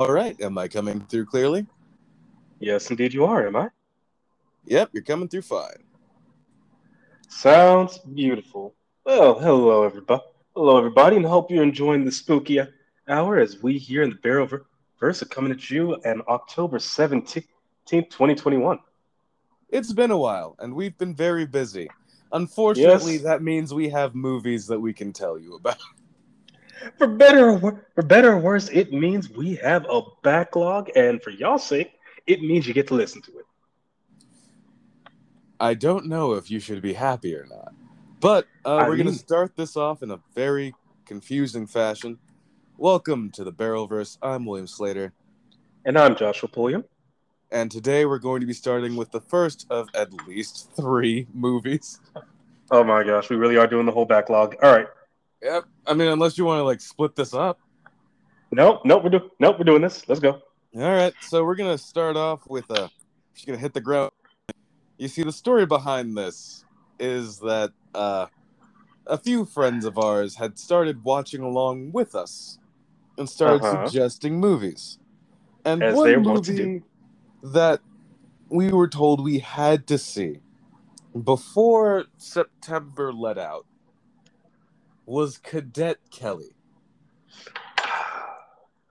All right, am I coming through clearly? Yes, indeed you are, am I? Yep, you're coming through fine. Sounds beautiful. Well, hello everybody. Hello everybody, and hope you're enjoying the spooky hour as we here in the Barrel Verse are coming at you on October 17th, 2021. It's been a while, and we've been very busy. Unfortunately, Yes. that means we have movies that we can tell you about. For better or for better or worse, it means we have a backlog, and for y'all's sake, it means you get to listen to it. I don't know if you should be happy or not, but uh, we're going to start this off in a very confusing fashion. Welcome to the Barrelverse. I'm William Slater, And I'm Joshua Pulliam. and today we're going to be starting with the first of at least three movies. Oh my gosh, we really are doing the whole backlog. All right. Yep. I mean, unless you want to like split this up. Nope, nope, we're doing nope, we're doing this. Let's go. All right, so we're gonna start off with uh She's gonna hit the ground. You see, the story behind this is that uh, a few friends of ours had started watching along with us and started Uh-huh. suggesting movies. And As one movie that we were told we had to see before September let out was Cadet Kelly.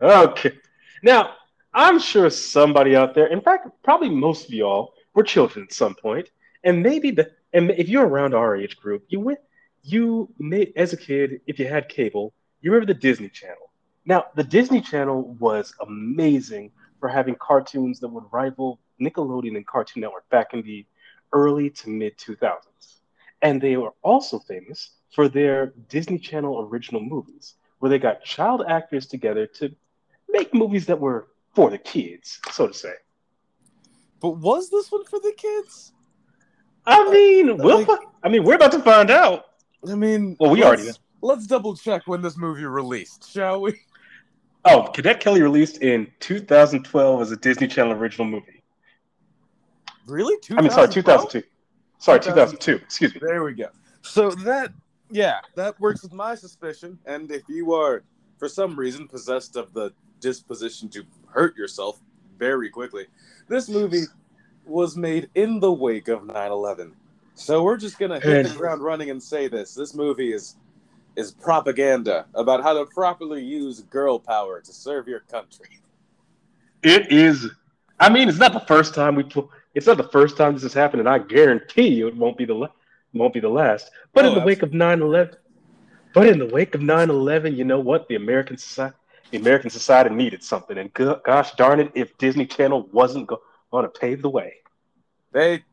Okay. Now, I'm sure somebody out there, in fact, probably most of y'all were children at some point, and maybe the and if you're around our age group, you went you may as a kid, if you had cable, you remember the Disney Channel. Now, the Disney Channel was amazing for having cartoons that would rival Nickelodeon and Cartoon Network back in the early to mid 2000s. And they were also famous for their Disney Channel original movies, where they got child actors together to make movies that were for the kids, so to say. But was this one for the kids? I mean, we'll. like- fi- I mean, we're about to find out. I mean, Well, we already know. Let's double check when this movie released, shall we? Oh, Cadet Kelly released in 2012 as a Disney Channel original movie. Really? I mean, sorry, 2002. Sorry, 2002. 2002. Excuse me. There we go. So that, yeah, that works with my suspicion. And if you are, for some reason, possessed of the disposition to hurt yourself very quickly, this movie was made in the wake of 9 11. So we're just going to hit the ground running and say this. This movie is is propaganda about how to properly use girl power to serve your country. It is. I mean, it's not the first time we. pl- It's not the first time this has happened, and I guarantee you it won't be the la- won't be the last. But Oh, in the wake of 9/11, but in the wake of 9/11, you know what? The American society, the American society needed something, and go- gosh darn it, if Disney Channel wasn't go- going to pave the way. They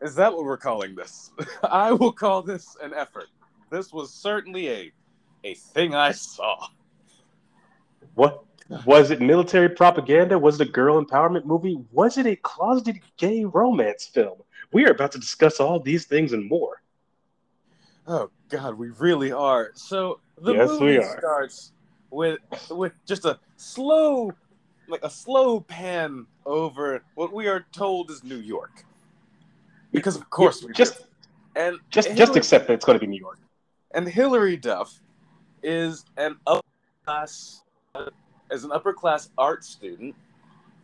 is that what we're calling this? I will call this an effort. This was certainly a a thing I saw. What was it? Military propaganda? Was it a girl empowerment movie? Was it a closeted gay romance film? We are about to discuss all these things and more. Oh God, we really are. So the Yes, movie starts with with just a slow, like a slow pan over what we are told is New York, because of course we just do. and just just accept that it's going to be New York. and Hilary Duff is an upper class as an upper class art student,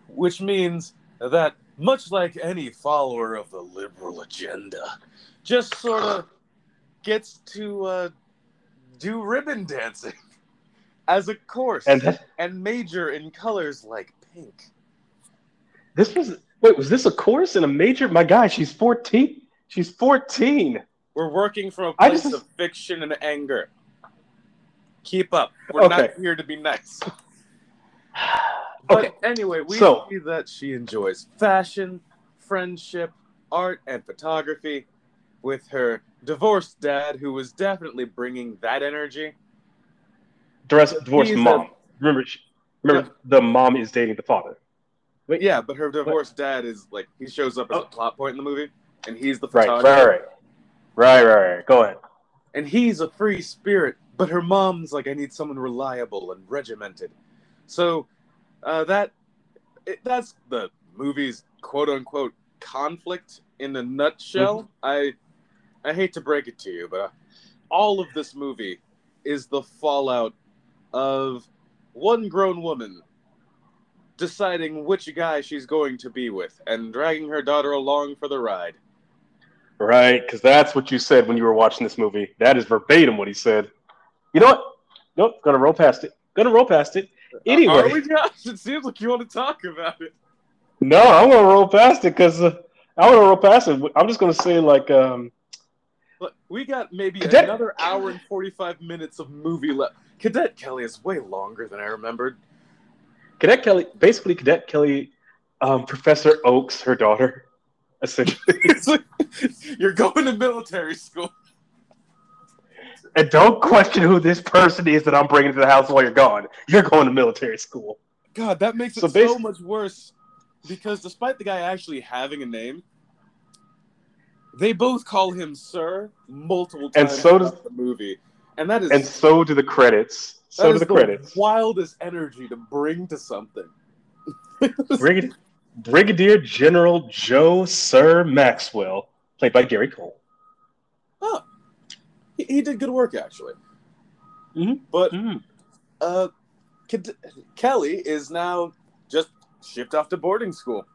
which means that much like any follower of the liberal agenda, just sort of gets to uh, do ribbon dancing as a course And that, and major in colors like pink. this was wait, was this a course and a major? My guy, she's 14. She's 14. We're working from a place just- of fiction and anger. Keep up. We're not here to be nice. But Okay. anyway, we So- see that she enjoys fashion, friendship, art, and photography with her divorced dad, who was definitely bringing that energy. Dress, divorced He's a- mom. remember, she, remember the mom is dating the father. Wait, Yeah, but her divorced dad is like he shows up as Oh. a plot point in the movie, and he's the right, photographer, right, right, right, right, right. Go ahead. and he's a free spirit. But her mom's like, I need someone reliable and regimented. So uh, that it, that's the movie's quote unquote conflict in a nutshell. Mm-hmm. I I hate to break it to you, but all of this movie is the fallout of one grown woman deciding which guy she's going to be with and dragging her daughter along for the ride. Right, because that's what you said when you were watching this movie. That is verbatim what he said. You know what? Nope, gonna roll past it. Gonna roll past it. Anyway, Are we, Josh? It seems like you want to talk about it. no, I'm gonna roll past it because uh, I want to roll past it. I'm just gonna say like, um, Look, we got maybe Cadet- another hour and 45 minutes of movie left. Cadet Kelly is way longer than I remembered. Cadet Kelly, basically Cadet Kelly, um, Professor Oaks, her daughter, essentially. Like, you're going to military school. And don't question who this person is that I'm bringing to the house while you're gone. You're going to military school. God, that makes it So so, much worse. Because despite the guy actually having a name, they both call him Sir multiple times And so does- the movie. And that is, And so do the credits. So do is the credits. wildest energy to bring to something. Brigadier General Joe Sir Maxwell, played by Gary Cole. He, he did good work, actually. Mhm. But Mm. uh, Ked- Kelly is now just shipped off to boarding school,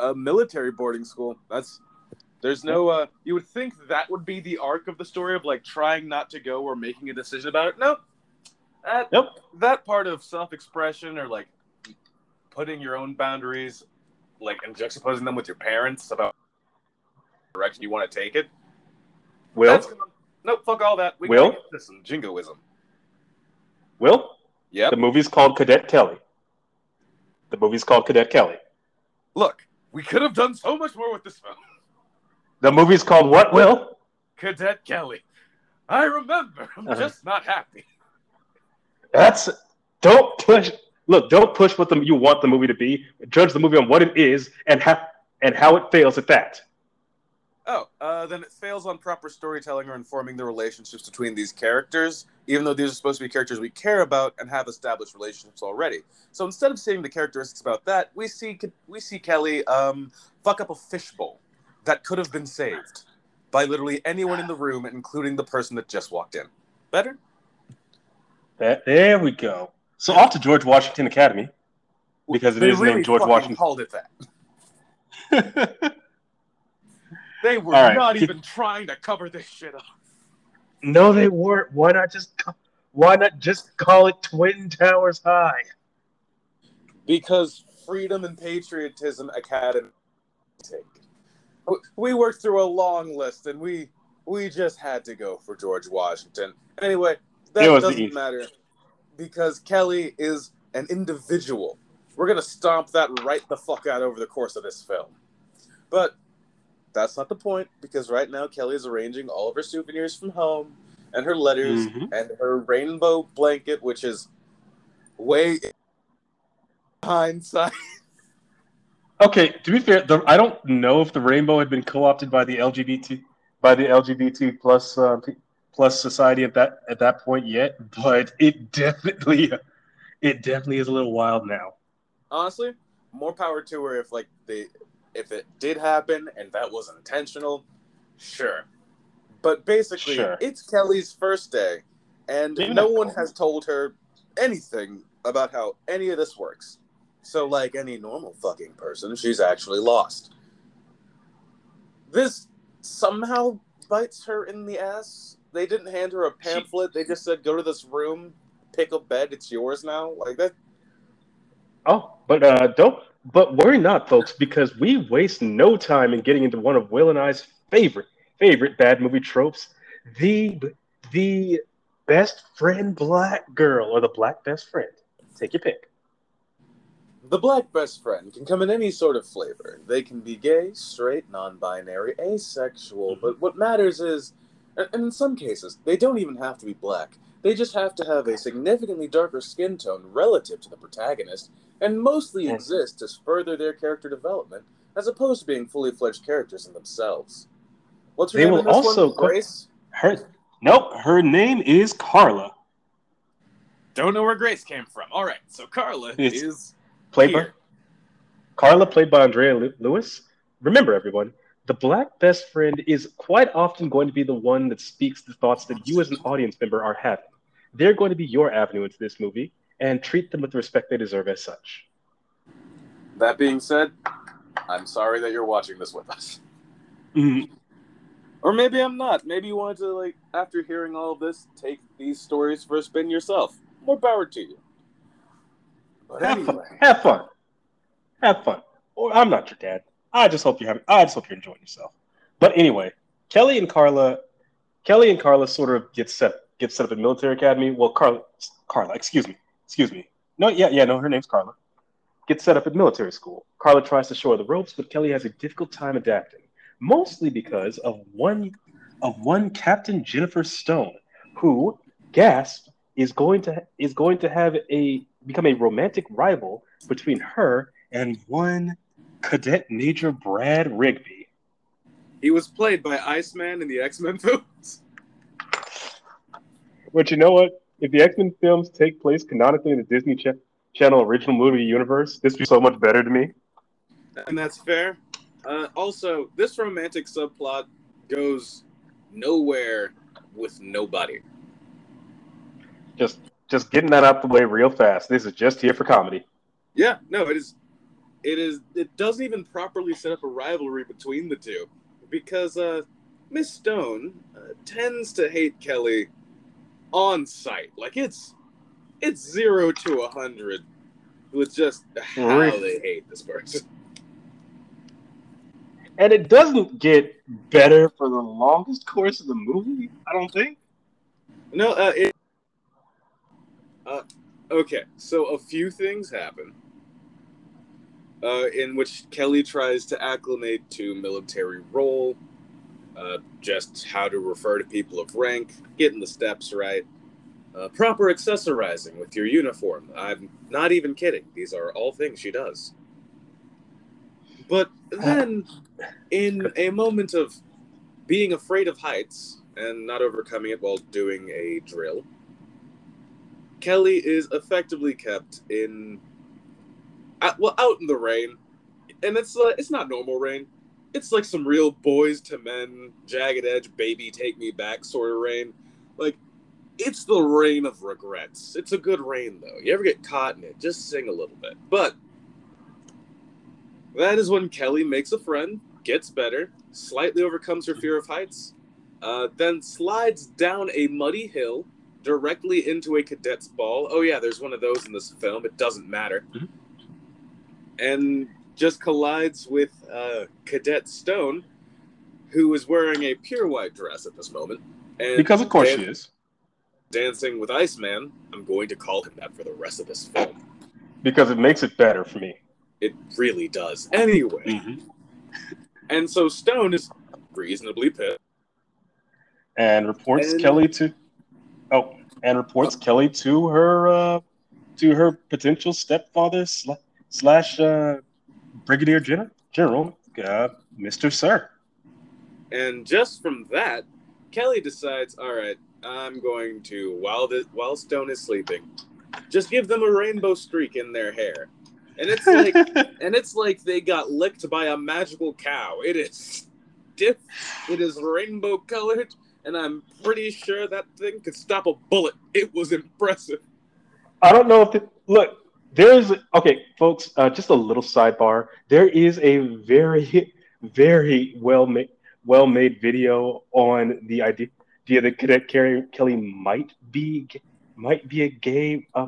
a military boarding school. That's there's no. Uh, you would think that would be the arc of the story of like trying not to go or making a decision about it. Nope. That, Nope. that part of self-expression or like putting your own boundaries, like and juxtaposing them with your parents about the direction you want to take it. Will, That's gone. Nope. Fuck all that. We Will? some jingoism. Will, Yeah. the movie's called Cadet Kelly. The movie's called Cadet Kelly. Look, we could have done so much more with this film. The movie's called what, Will? Cadet Kelly. I remember. I'm Uh-huh. just not happy. That's don't push. Look, don't push what the, you want the movie to be. Judge the movie on what it is and how and how it fails at that. Oh, uh, then it fails on proper storytelling or informing the relationships between these characters, even though these are supposed to be characters we care about and have established relationships already. So instead of seeing the characteristics about that, we see we see Kelly um, fuck up a fishbowl that could have been saved by literally anyone in the room, including the person that just walked in. Better? That there we go. So off to George Washington Academy because it They is really named George Washington. called it that. They were All right. not even trying to cover this shit up. no, they weren't. Why not just why not just call it Twin Towers High? Because freedom and patriotism academy. We worked through a long list and we we just had to go for George Washington. Anyway, that was doesn't East. matter because Kelly is an individual. We're gonna stomp that right the fuck out over the course of this film. But that's not the point because right now Kelly is arranging all of her souvenirs from home and her letters Mhm. and her rainbow blanket, which is way hindsight. Okay, to be fair, the, I don't know if the rainbow had been co-opted by the LGBT by the LGBT plus uh, plus society at that at that point yet, but it definitely it definitely is a little wild now. Honestly, more power to her if like they if it did happen and that was intentional, sure. But basically, Sure. it's Kelly's first day, and no one has told her anything about how any of this works. So, like any normal fucking person, she's actually lost. This somehow bites her in the ass. They didn't hand her a pamphlet. They just said, "Go to this room, pick a bed. It's yours now." Like that. Oh, but uh, don't. But worry not, folks, because we waste no time in getting into one of Will and I's favorite favorite bad movie tropes: the the best friend black girl or the black best friend. Take your pick. The black best friend can come in any sort of flavor. They can be gay, straight, non binary, asexual, mm-hmm. but what matters is, and in some cases, they don't even have to be black. They just have to have a significantly darker skin tone relative to the protagonist, and mostly exist to further their character development, as opposed to being fully fledged characters in themselves. What's her They name will in this also one? Grace? Her nope. Her name is Carla. Don't know where Grace came from. All right, so Carla It's- is Played by. Carla, played by Andrea Lewis. Remember, everyone, the black best friend is quite often going to be the one that speaks the thoughts that you, as an audience member, are having. They're going to be your avenue into this movie, and treat them with the respect they deserve as such. That being said, I'm sorry that you're watching this with us. Mm-hmm. Or maybe I'm not. Maybe you wanted to, like, after hearing all of this, take these stories for a spin yourself. More power to you. But Have fun. Have fun. Have fun. Or I'm not your dad. I just hope you're having. I just hope you're enjoying yourself. But anyway, Kelly and Carla, Kelly and Carla sort of get set get set up at military academy. Well, Carla, Carla, excuse me, excuse me. No, yeah, yeah, no, her name's Carla. Gets set up at military school. Carla tries to show her the ropes, but Kelly has a difficult time adapting, mostly because of one of one Captain Jennifer Stone, who gasp is going to is going to have a become a romantic rival between her and one Cadet Major Brad Rigby. he was played by Iceman in the X Men films. But you know what? If the X Men films take place canonically in the Disney Ch- Channel original movie universe, this would be so much better to me. And that's fair. Uh, also, this romantic subplot goes nowhere with nobody. Just just getting that out the way real fast. This is just here for comedy. Yeah, no, it is. It is. It doesn't even properly set up a rivalry between the two, because uh, Miss Stone uh, tends to hate Kelly on sight. Like it's it's zero to a hundred with just how Really? they hate this person. And it doesn't get better for the longest course of the movie, I don't think. No, uh, it. Uh, okay, so a few things happen. Uh, in which Kelly tries to acclimate to military role, uh, just how to refer to people of rank, getting the steps right, uh, proper accessorizing with your uniform. I'm not even kidding. These are all things she does. But then, in a moment of being afraid of heights and not overcoming it while doing a drill, Kelly is effectively kept in, uh, well, out in the rain, and it's uh, it's not normal rain. It's like some real Boyz II Men, jagged edge, baby take me back sort of rain. Like it's the rain of regrets. It's a good rain though. You ever get caught in it, just sing a little bit. But that is when Kelly makes a friend, gets better, slightly overcomes her fear of heights, uh, then slides down a muddy hill directly into a cadet's ball. Oh yeah, there's one of those in this film. It doesn't matter. Mhm. And just collides with uh, Cadet Stone, who is wearing a pure white dress at this moment. And Because of course dan- she is. Dancing with Iceman. I'm going to call him that for the rest of this film. Because it makes it better for me. It really does. Anyway, Mm-hmm. and so Stone is reasonably pissed. And reports And- Kelly to Oh, and reports Kelly to her uh to her potential stepfather sla- slash uh brigadier general general uh, Mr. Sir. And just from that, Kelly decides, all right, I'm going to while the while Stone is sleeping, just give them a rainbow streak in their hair. And it's like and it's like they got licked by a magical cow. It is diff it is rainbow colored, and I'm pretty sure that thing could stop a bullet. It was impressive. I don't know if it, look. There's okay, folks. Uh, just a little sidebar. There is a very, very well made, well made video on the idea that Cadet Kelly, might be might be a gay uh,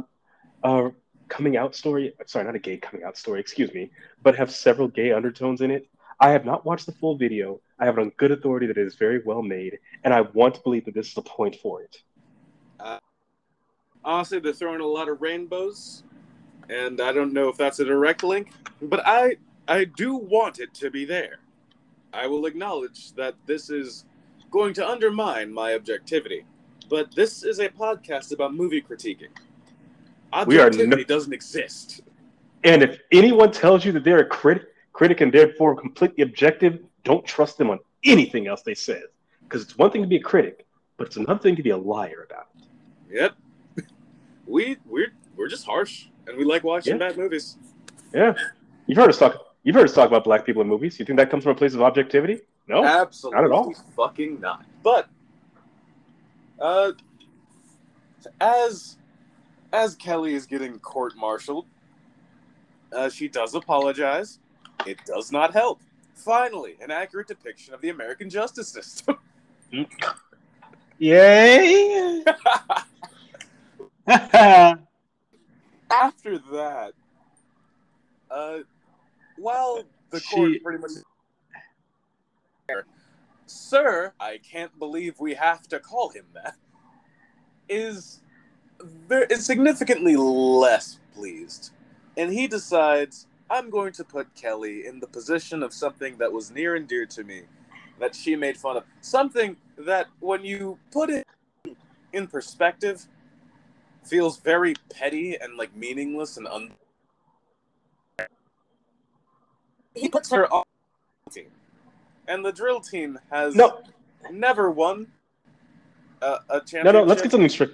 uh, coming out story. Sorry, not a gay coming out story. Excuse me, but have several gay undertones in it. I have not watched the full video. I have it on good authority that it is very well made, and I want to believe that this is the point for it. Honestly, they're throwing a lot of rainbows, and I don't know if that's a direct link, but I I do want it to be there. I will acknowledge that this is going to undermine my objectivity, but this is a podcast about movie critiquing. Objectivity no- doesn't exist. And if anyone tells you that they're a crit- critic and therefore completely objective, don't trust them on anything else they say. Because it's one thing to be a critic, but it's another thing to be a liar about it. Yep. We we're we're just harsh, and we like watching Yeah. bad movies. Yeah, you've heard us talk. You've heard us talk about black people in movies. You think that comes from a place of objectivity? No. Absolutely not at all. fucking not. But uh as as Kelly is getting court martialed, uh, she does apologize. It does not help. Finally, an accurate depiction of the American justice system. Yay! After that, uh, well, the court pretty much. Sir, I can't believe we have to call him that. Is there is significantly less pleased, and he decides I'm going to put Kelly in the position of something that was near and dear to me, that she made fun of, something that when you put it in perspective, feels very petty and like meaningless and un. He puts her on the team, and the drill team has no, never won a, a championship. no, no. Let's get something straight.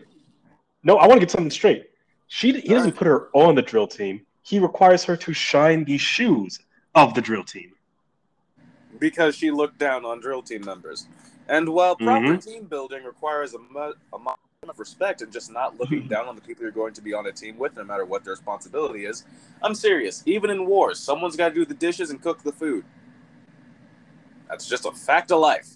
No, I want to get something straight. She he doesn't put her on the drill team. He requires her to shine the shoes of the drill team. because she looked down on drill team members. And while proper Mhm. team building requires a, mu- a amount of respect and just not looking down on the people you're going to be on a team with, no matter what their responsibility is, I'm serious. Even in wars, someone's got to do the dishes and cook the food. That's just a fact of life.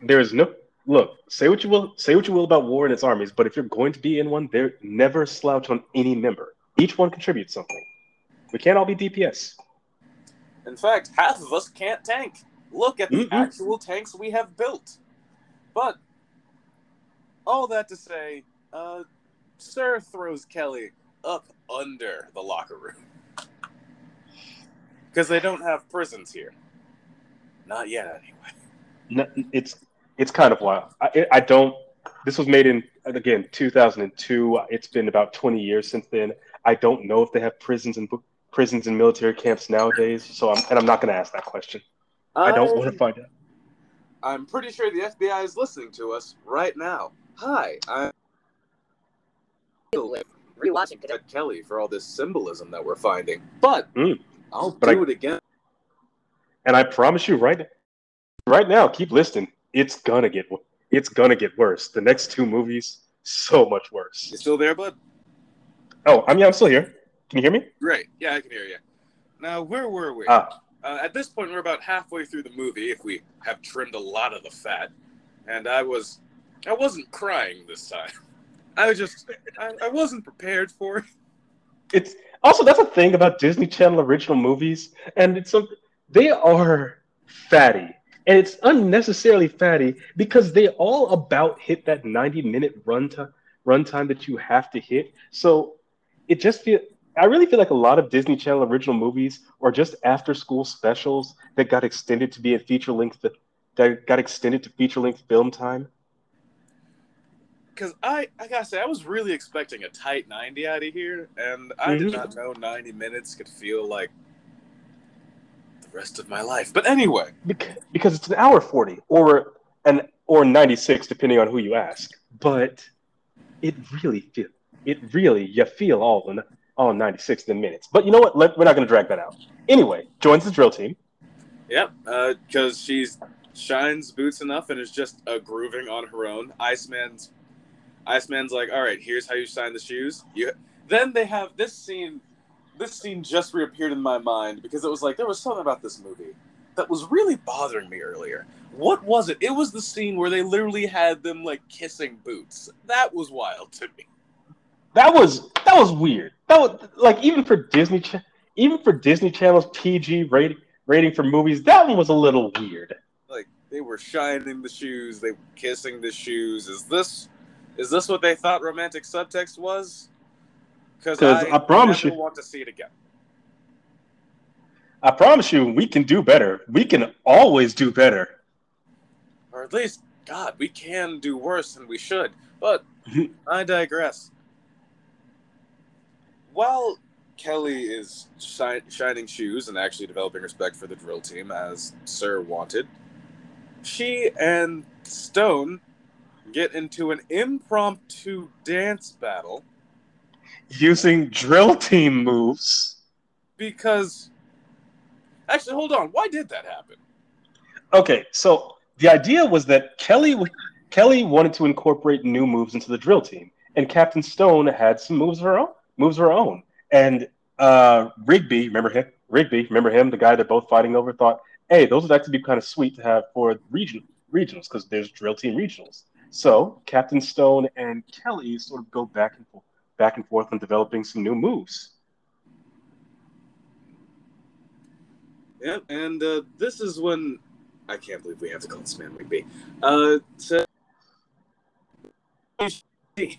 There is no look. Say what you will. Say what you will about war and its armies, but if you're going to be in one, there never slouch on any member. Each one contributes something. We can't all be DPS. In fact, half of us can't tank. Look at the Mhm. actual tanks we have built. But all that to say, uh, Sir throws Kelly up under the locker room because they don't have prisons here. Not yet, anyway. No, it's it's kind of wild. I, I don't. This was made in again 2002. It's been about 20 years since then. I don't know if they have prisons and prisons and military camps nowadays. So I'm and I'm not going to ask that question. I don't want to find out. I'm pretty sure the FBI is listening to us right now. Hi, I'm Rewatching today. at Kelly for all this symbolism that we're finding, but Mm. I'll But do I- it again. And I promise you, right, right now, keep listening. It's gonna get it's gonna get worse. The next two movies, so much worse. You still there, bud? Oh, I'm yeah, I'm still here. Can you hear me? Great. Yeah, I can hear you. Now, where were we? Ah. Uh, at this point, we're about halfway through the movie, if we have trimmed a lot of the fat. And I was, I wasn't crying this time. I was just, I, I wasn't prepared for it. It's also that's a thing about Disney Channel original movies, and it's some they are fatty, and it's unnecessarily fatty because they all about hit that 90 minute run runtime runtime that you have to hit. So it just feel I really feel like a lot of Disney Channel original movies are just after school specials that got extended to be a feature length that got extended to feature length film time. Because I, I gotta say, I was really expecting a tight 90 out of here, and I did Mhm. not know 90 minutes could feel like the rest of my life. But anyway, Bec- because it's an hour 40 or an or 96 depending on who you ask but it really feel it really you feel all the all 96 in minutes but you know what Let, we're not going to drag that out anyway joins the drill team Yep, because she's shines boots enough and is just uh, grooving on her own. Iceman's Iceman's like, all right, here's how you shine the shoes. You then they have this scene. This scene just reappeared in my mind because it was like there was something about this movie that was really bothering me earlier. What was it? It was the scene where they literally had them like kissing boots. That was wild to me. that was that was weird that was like even for disney Ch- even for disney channel's pg rating rating for movies that one was a little weird Like they were shining the shoes, they were kissing the shoes. Is this is this what they thought romantic subtext was? Because I, I promise you- want to see it again. i promise you we can do better we can always do better or at least God, we can do worse than we should. But I digress. While Kelly is shi- shining shoes and actually developing respect for the drill team as Sir wanted, she and Stone get into an impromptu dance battle using drill team moves because. Actually, hold on. Why did that happen? Okay, so the idea was that Kelly Kelly wanted to incorporate new moves into the drill team, and Captain Stone had some moves of her own, moves of her own, and uh, Rigby, remember him? Rigby, remember him? The guy they're both fighting over. Thought, hey, those would actually be kind of sweet to have for region regionals because there's drill team regionals. So Captain Stone and Kelly sort of go back and forth, back and forth on developing some new moves. Yep, and uh, this is when I can't believe we have to call this man Rigby. Uh, so... Uh, you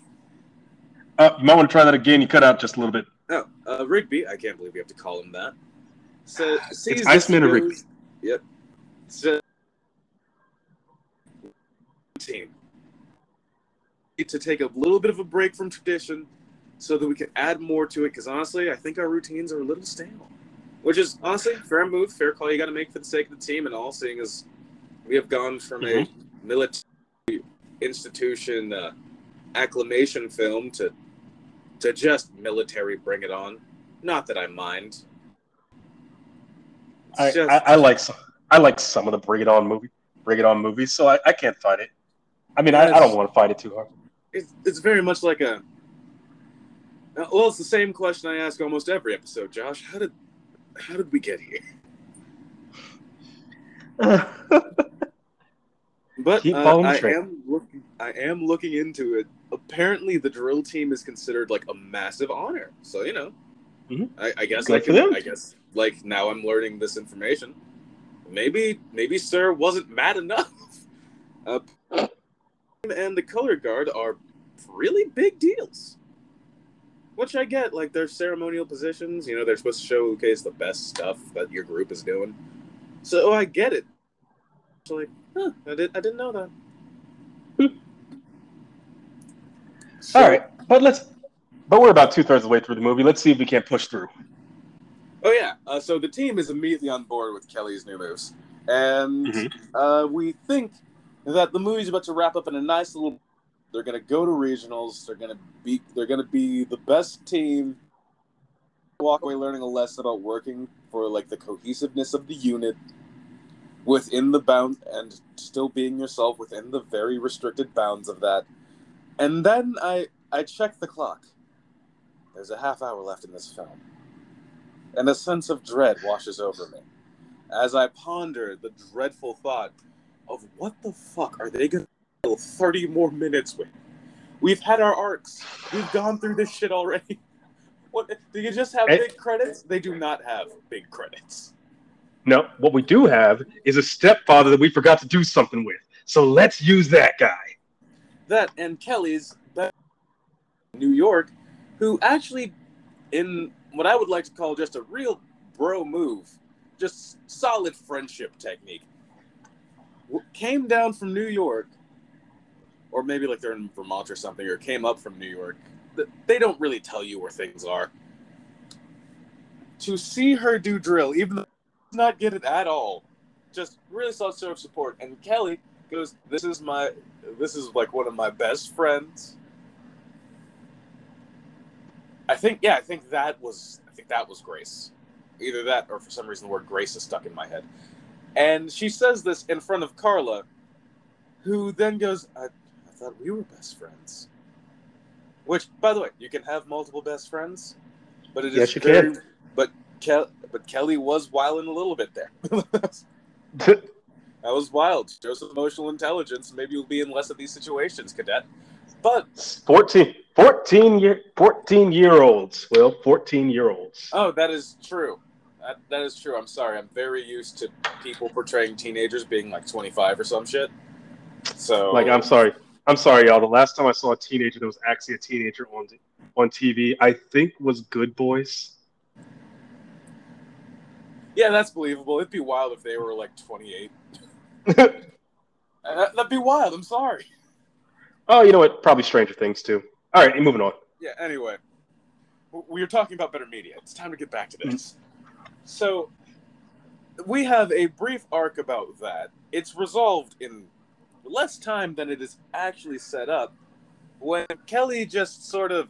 might want to try that again. You cut out just a little bit. Oh, uh, Rigby. I can't believe we have to call him that. So, it's Iceman or Rigby. Yep. So, team to take a little bit of a break from tradition so that we can add more to it. Because honestly, I think our routines are a little stale. Which is honestly fair move, fair call you got to make for the sake of the team and all. Seeing as we have gone from mm-hmm. a military institution uh, acclamation film to to just military bring it on. Not that I mind. I, just, I, I, like some I like some of the Bring It On movie Bring It On movies, so I, I can't fight it. I mean, I, I don't want to fight it too hard. It's, it's very much like a. Well, it's the same question I ask almost every episode, Josh. How did how did we get here? but uh, I am looking. I am looking into it. Apparently, the drill team is considered like a massive honor. So you know, mm-hmm. I, I, guess Good like I guess like now I'm learning this information. Maybe maybe Sir wasn't mad enough. Uh, and the color guard are really big deals. Which I get, like their ceremonial positions, you know, they're supposed to showcase the best stuff that your group is doing. So I get it. So like, huh, I did I didn't know that. so, All right, but let's. But we're about two thirds of the way through the movie. Let's see if we can't push through. Oh yeah, uh, so the team is immediately on board with Kelly's new moves, and mm-hmm. uh, we think that the movie's about to wrap up in a nice little. They're gonna go to regionals. They're gonna be. They're gonna be the best team. Walk away learning a lesson about working for like the cohesiveness of the unit within the bound and still being yourself within the very restricted bounds of that. And then I I check the clock. There's a half hour left in this film. And a sense of dread washes over me as I ponder the dreadful thought of what the fuck are they gonna fill 30 more minutes with? We've had our arcs. We've gone through this shit already. What do you just have and, big credits? They do not have big credits. No, what we do have is a stepfather that we forgot to do something with. So let's use that guy. That and Kelly's New York, who actually, in what I would like to call just a real bro move, just solid friendship technique, came down from New York, or maybe like they're in Vermont or something, or came up from New York. They don't really tell you where things are. To see her do drill, even though not get it at all, just really saw of support. And Kelly goes, "This is my, this is like one of my best friends." I think, yeah, I think that was, I think that was Grace. Either that, or for some reason, the word Grace is stuck in my head. And she says this in front of Carla, who then goes, I, I thought we were best friends. Which, by the way, you can have multiple best friends, but it is yes, you very, can. But Ke- but Kelly was wilding a little bit there. that was wild. Show some emotional intelligence. Maybe you'll be in less of these situations, cadet. But 14, 14 year 14 year olds. Well, 14 year olds. Oh, that is true. That, that is true. I'm sorry. I'm very used to people portraying teenagers being like 25 or some shit. So, like, I'm sorry. I'm sorry, y'all. The last time I saw a teenager that was actually a teenager on on TV, I think was Good Boys. Yeah, that's believable. It'd be wild if they were like 28. Uh, that'd be wild. I'm sorry. Oh, you know what? Probably Stranger Things too. All right, moving on. Yeah. Anyway, we were talking about better media. It's time to get back to this. Mm-hmm. So we have a brief arc about that. It's resolved in less time than it is actually set up. When Kelly just sort of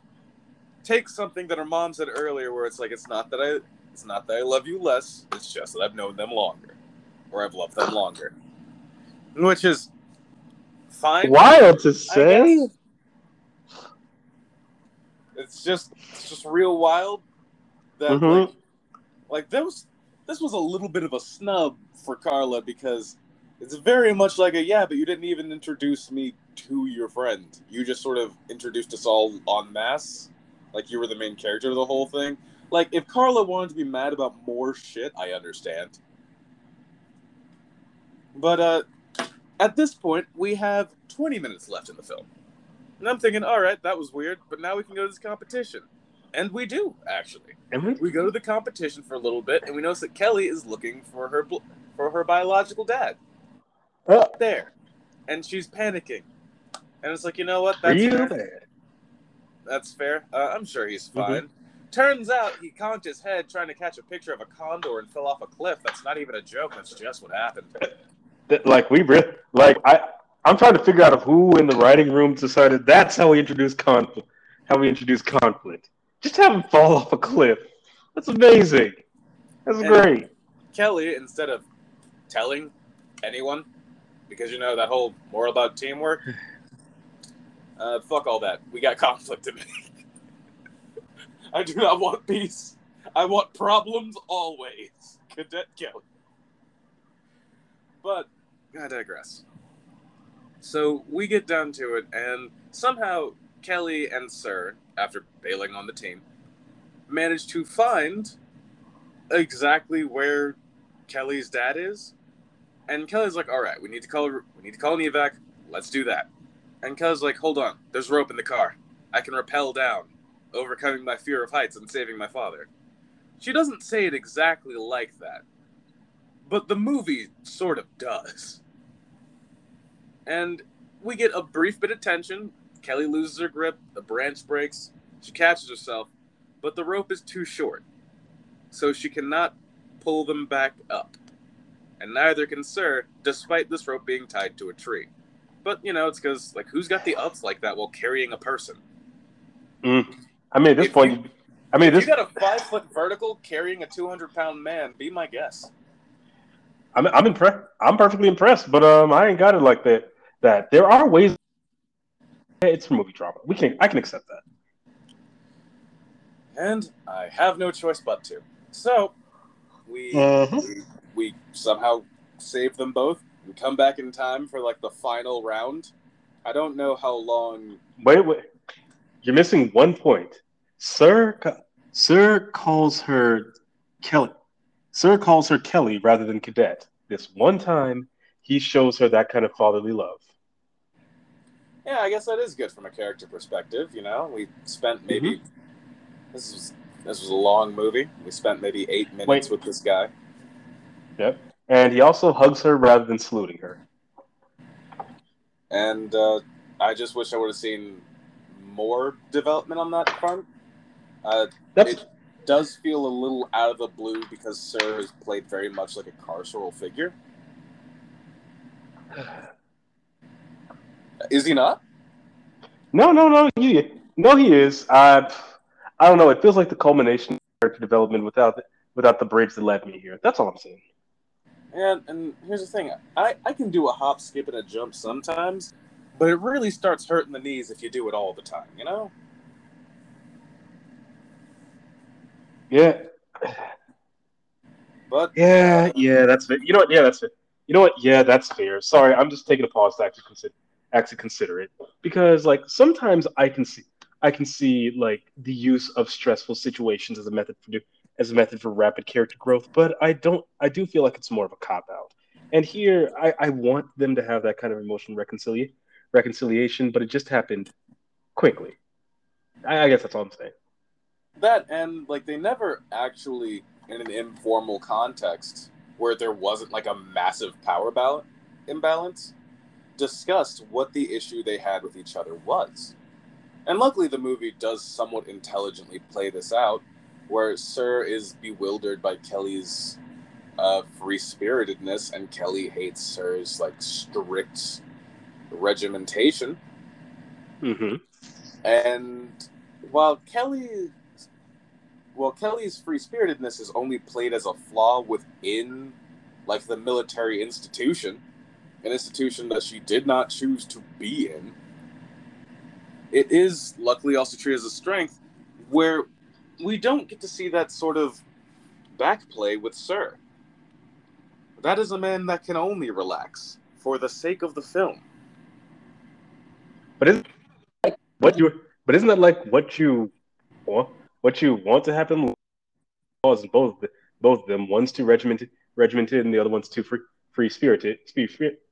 takes something that her mom said earlier, where it's like, it's not that I, it's not that I love you less. It's just that I've known them longer, or I've loved them longer, which is fine. Wild to say. It's just, it's just real wild that Mhm. like, like there was this was a little bit of a snub for Carla because it's very much like a yeah, but you didn't even introduce me to your friend. You just sort of introduced us all en masse, like you were the main character of the whole thing. Like if Carla wanted to be mad about more shit, I understand. But uh, at this point, we have 20 minutes left in the film. And I'm thinking, all right, that was weird, but now we can go to this competition. And we do, actually. And we, We go to the competition for a little bit, and we notice that Kelly is looking for her for her biological dad uh, there, and she's panicking. And it's like, you know what? That's fair. bad. That's fair. Uh, I'm sure he's Mhm. fine. Turns out he conked his head trying to catch a picture of a condor and fell off a cliff. That's not even a joke. That's just what happened. Like we re- like I I'm trying to figure out who in the writing room decided that's how we introduce conflict. How we introduce conflict. Just have him fall off a cliff. That's amazing. That's And- great. Kelly, instead of telling anyone, because you know that whole more about teamwork, uh, fuck all that. We got conflict to make. I do not want peace. I want problems always. Cadet Kelly. But I digress. So we get down to it, and somehow Kelly and Sir, after bailing on the team, managed to find exactly where Kelly's dad is. And Kelly's like, "All right, we need to call we need to call an evac. Let's do that." And Kelly's like, "Hold on, there's rope in the car. I can rappel down, overcoming my fear of heights and saving my father." She doesn't say it exactly like that, but the movie sort of does. And we get a brief bit of tension. Kelly loses her grip. The branch breaks. She catches herself, but the rope is too short, so she cannot pull them back up. And neither can Sir, despite this rope being tied to a tree. But you know, it's because like who's got the ups like that while carrying a person? Mm. I mean, at this If point, you- I mean, this. you got a five foot vertical carrying a two hundred pound man, be my guess. I'm I'm impressed. I'm perfectly impressed, but um, I ain't got it like that. That there are ways. It's for movie drama. We can I can accept that. And I have no choice but to. So we Mhm. we, we somehow save them both. We come back in time for like the final round. I don't know how long. Wait, wait. You're missing one point. Sir, Sir calls her Kelly. Sir calls her Kelly rather than Cadet. This one time, he shows her that kind of fatherly love. Yeah, I guess that is good from a character perspective. You know, we spent maybe this was this was a long movie. We spent maybe eight minutes Wait. with this guy. Yep. And he also hugs her rather than saluting her. and uh, I just wish I would have seen more development on that front. Uh, it does feel a little out of the blue because Sir has played very much like a carceral figure. Is he not? no, no, no. He, no, he is. I, I don't know. It feels like the culmination of character development without without the bridge that led me here. That's all I'm saying. And and here's the thing, I I can do a hop, skip, and a jump sometimes, but it really starts hurting the knees if you do it all the time. You know? Yeah. But Yeah, yeah, that's fair. You know what? Yeah, that's fair. You know what? Yeah, that's fair. Sorry, I'm just taking a pause to actually consider, actually consider it because, like, sometimes I can see, I can see like the use of stressful situations as a method for do, as a method for rapid character growth, but I don't. I do feel like it's more of a cop out. And here, I, I want them to have that kind of emotional reconcilia- reconciliation, but it just happened quickly. I, I guess that's all I'm saying. that and like they never actually in an informal context where there wasn't like a massive power bal- imbalance discussed what the issue they had with each other was and luckily the movie does somewhat intelligently play this out where sir is bewildered by kelly's uh, free spiritedness and kelly hates sir's like strict regimentation Mm-hmm. and while Kelly, well, Kelly's free spiritedness is only played as a flaw within, like the military institution, an institution that she did not choose to be in. It is luckily also treated as a strength, where we don't get to see that sort of backplay with Sir. That is a man that can only relax for the sake of the film. But isn't like what you? But isn't that like what you want? What you want to happen? Cause Both both of them. One's too regimented, regimented, and the other one's too free, free spirited.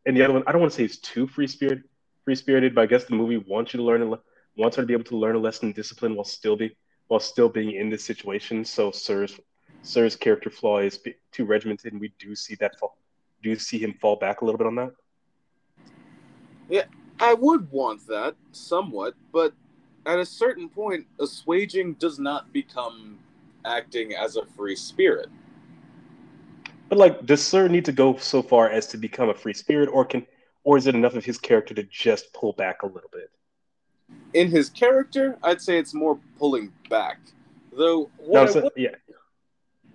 And the other one, I don't want to say is too free spirited, free spirited, but I guess the movie wants you to learn, a, wants her to be able to learn a lesson in discipline while still be while still being in this situation. So Sir's Sir's character flaw is too regimented, and we do see that fall. Do see him fall back a little bit on that? Yeah, I would want that somewhat, but at a certain point, assuaging does not become acting as a free spirit. But like, does Sir need to go so far as to become a free spirit, or can, or is it enough of his character to just pull back a little bit? In his character, I'd say it's more pulling back. Though, what no, would, yeah.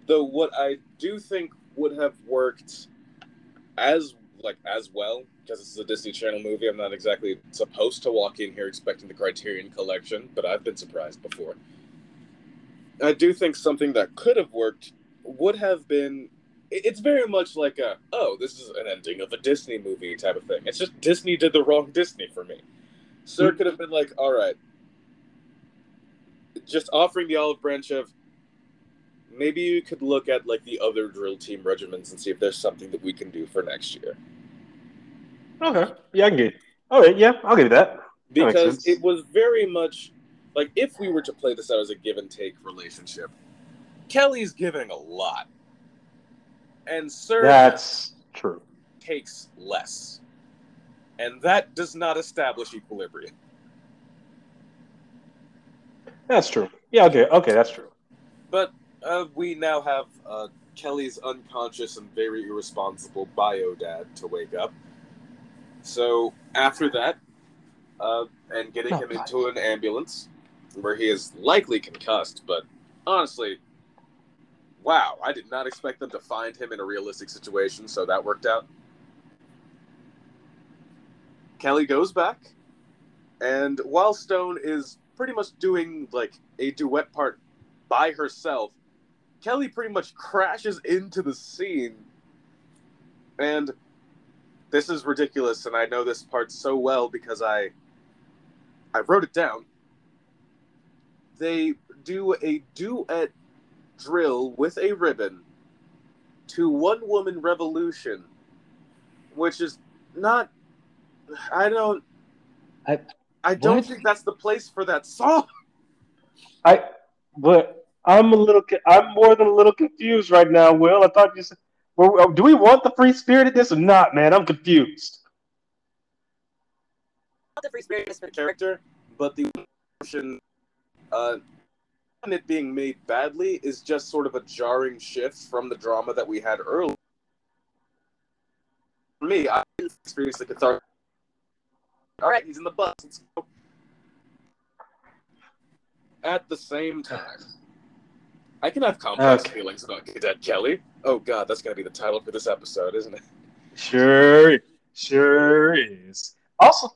Though what I do think would have worked as like as well because this is a Disney Channel movie. I'm not exactly supposed to walk in here expecting the Criterion Collection, but I've been surprised before. I do think something that could have worked would have been. It's very much like a oh, this is an ending of a Disney movie type of thing. It's just Disney did the wrong Disney for me. Sir hmm. could have been like, all right, just offering the olive branch of maybe you could look at like the other drill team regiments and see if there's something that we can do for next year. Okay. Yeah, I can get. All right. Yeah, I'll give you that. that because it was very much like if we were to play this out as a give and take relationship, Kelly's giving a lot, and Sir that's true takes less, and that does not establish equilibrium. That's true. Yeah. Okay. Okay. That's true. But uh, we now have uh, Kelly's unconscious and very irresponsible bio dad to wake up. So after that, uh, and getting him into an ambulance where he is likely concussed, but honestly, wow, I did not expect them to find him in a realistic situation, so that worked out. Kelly goes back, and while Stone is pretty much doing like a duet part by herself, Kelly pretty much crashes into the scene. And this is ridiculous, and I know this part so well because I I wrote it down. They do a duet drill with a ribbon to One Woman Revolution, which is not. I don't. I I don't what? think that's the place for that song. I but I'm a little. I'm more than a little confused right now. Will I thought you said well, do we want the free spirited this or not, man? I'm confused. Not the free spirited character, but the version, uh, it being made badly is just sort of a jarring shift from the drama that we had earlier. For me, I experienced the cathartic. All right, he's in the bus. Let's go. At the same time, I can have complex okay. feelings about Cadet Kelly. Oh God, that's gonna be the title for this episode, isn't it? Sure, sure is. Also,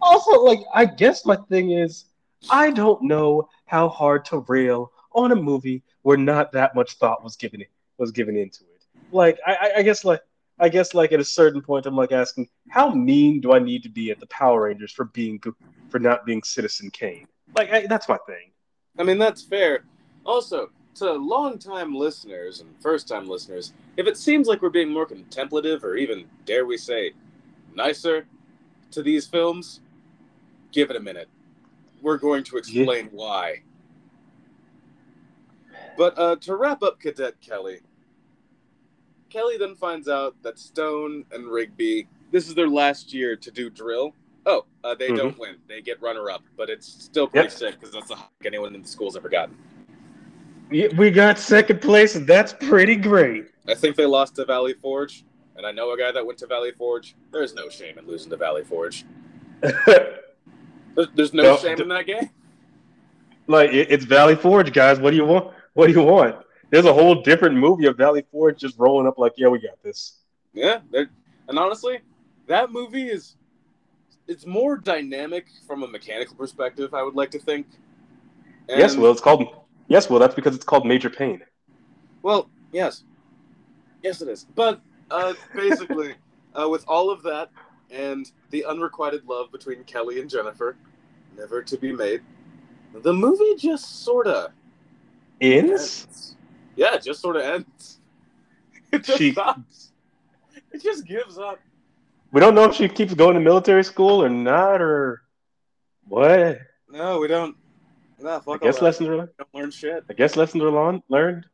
also, like I guess my thing is, I don't know how hard to rail on a movie where not that much thought was given was given into it. Like I, I guess like I guess like at a certain point, I'm like asking, how mean do I need to be at the Power Rangers for being for not being Citizen Kane? Like I, that's my thing. I mean, that's fair. Also, to long-time listeners and first-time listeners, if it seems like we're being more contemplative or even, dare we say, nicer to these films, give it a minute. We're going to explain yeah. why. But uh, to wrap up Cadet Kelly, Kelly then finds out that Stone and Rigby, this is their last year to do drill. Oh, uh, they mm-hmm. don't win. They get runner-up, but it's still pretty yep. sick because that's the anyone in the school's ever gotten. We got second place, and that's pretty great. I think they lost to Valley Forge, and I know a guy that went to Valley Forge. There's no shame in losing to Valley Forge. there's, no, no shame in that game. Like it's Valley Forge, guys. What do you want? What do you want? There's a whole different movie of Valley Forge just rolling up like, yeah, we got this. Yeah, and honestly, that movie is it's more dynamic from a mechanical perspective. I would like to think. And yes, well, it's called Yes, well, that's because it's called Major Payne. Well, yes, yes, it is. But uh, basically, uh, with all of that and the unrequited love between Kelly and Jennifer, never to be made, the movie just sorta Ends? Yeah, it just sort of ends. It just She- stops. It just gives up. We don't know if she keeps going to military school or not, or what. No, we don't. No, fuck I guess that. lessons are We don't learn shit. I guess lessons are lon- learned.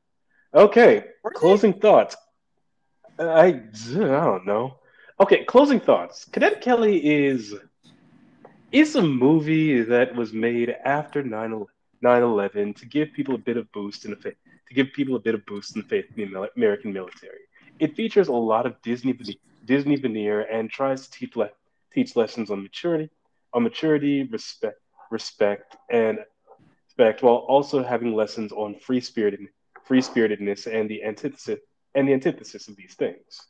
Okay, Were they? closing thoughts. I I don't know. Okay, closing thoughts. Cadet Kelly is is a movie that was made after 9 11 to give people a bit of boost in the faith, to give people a bit of boost in the faith in the American military. It features a lot of Disney Disney veneer and tries to teach le- teach lessons on maturity, on maturity, respect, respect, and respect, while also having lessons on free spirited free spiritedness and the antithesis and the antithesis of these things.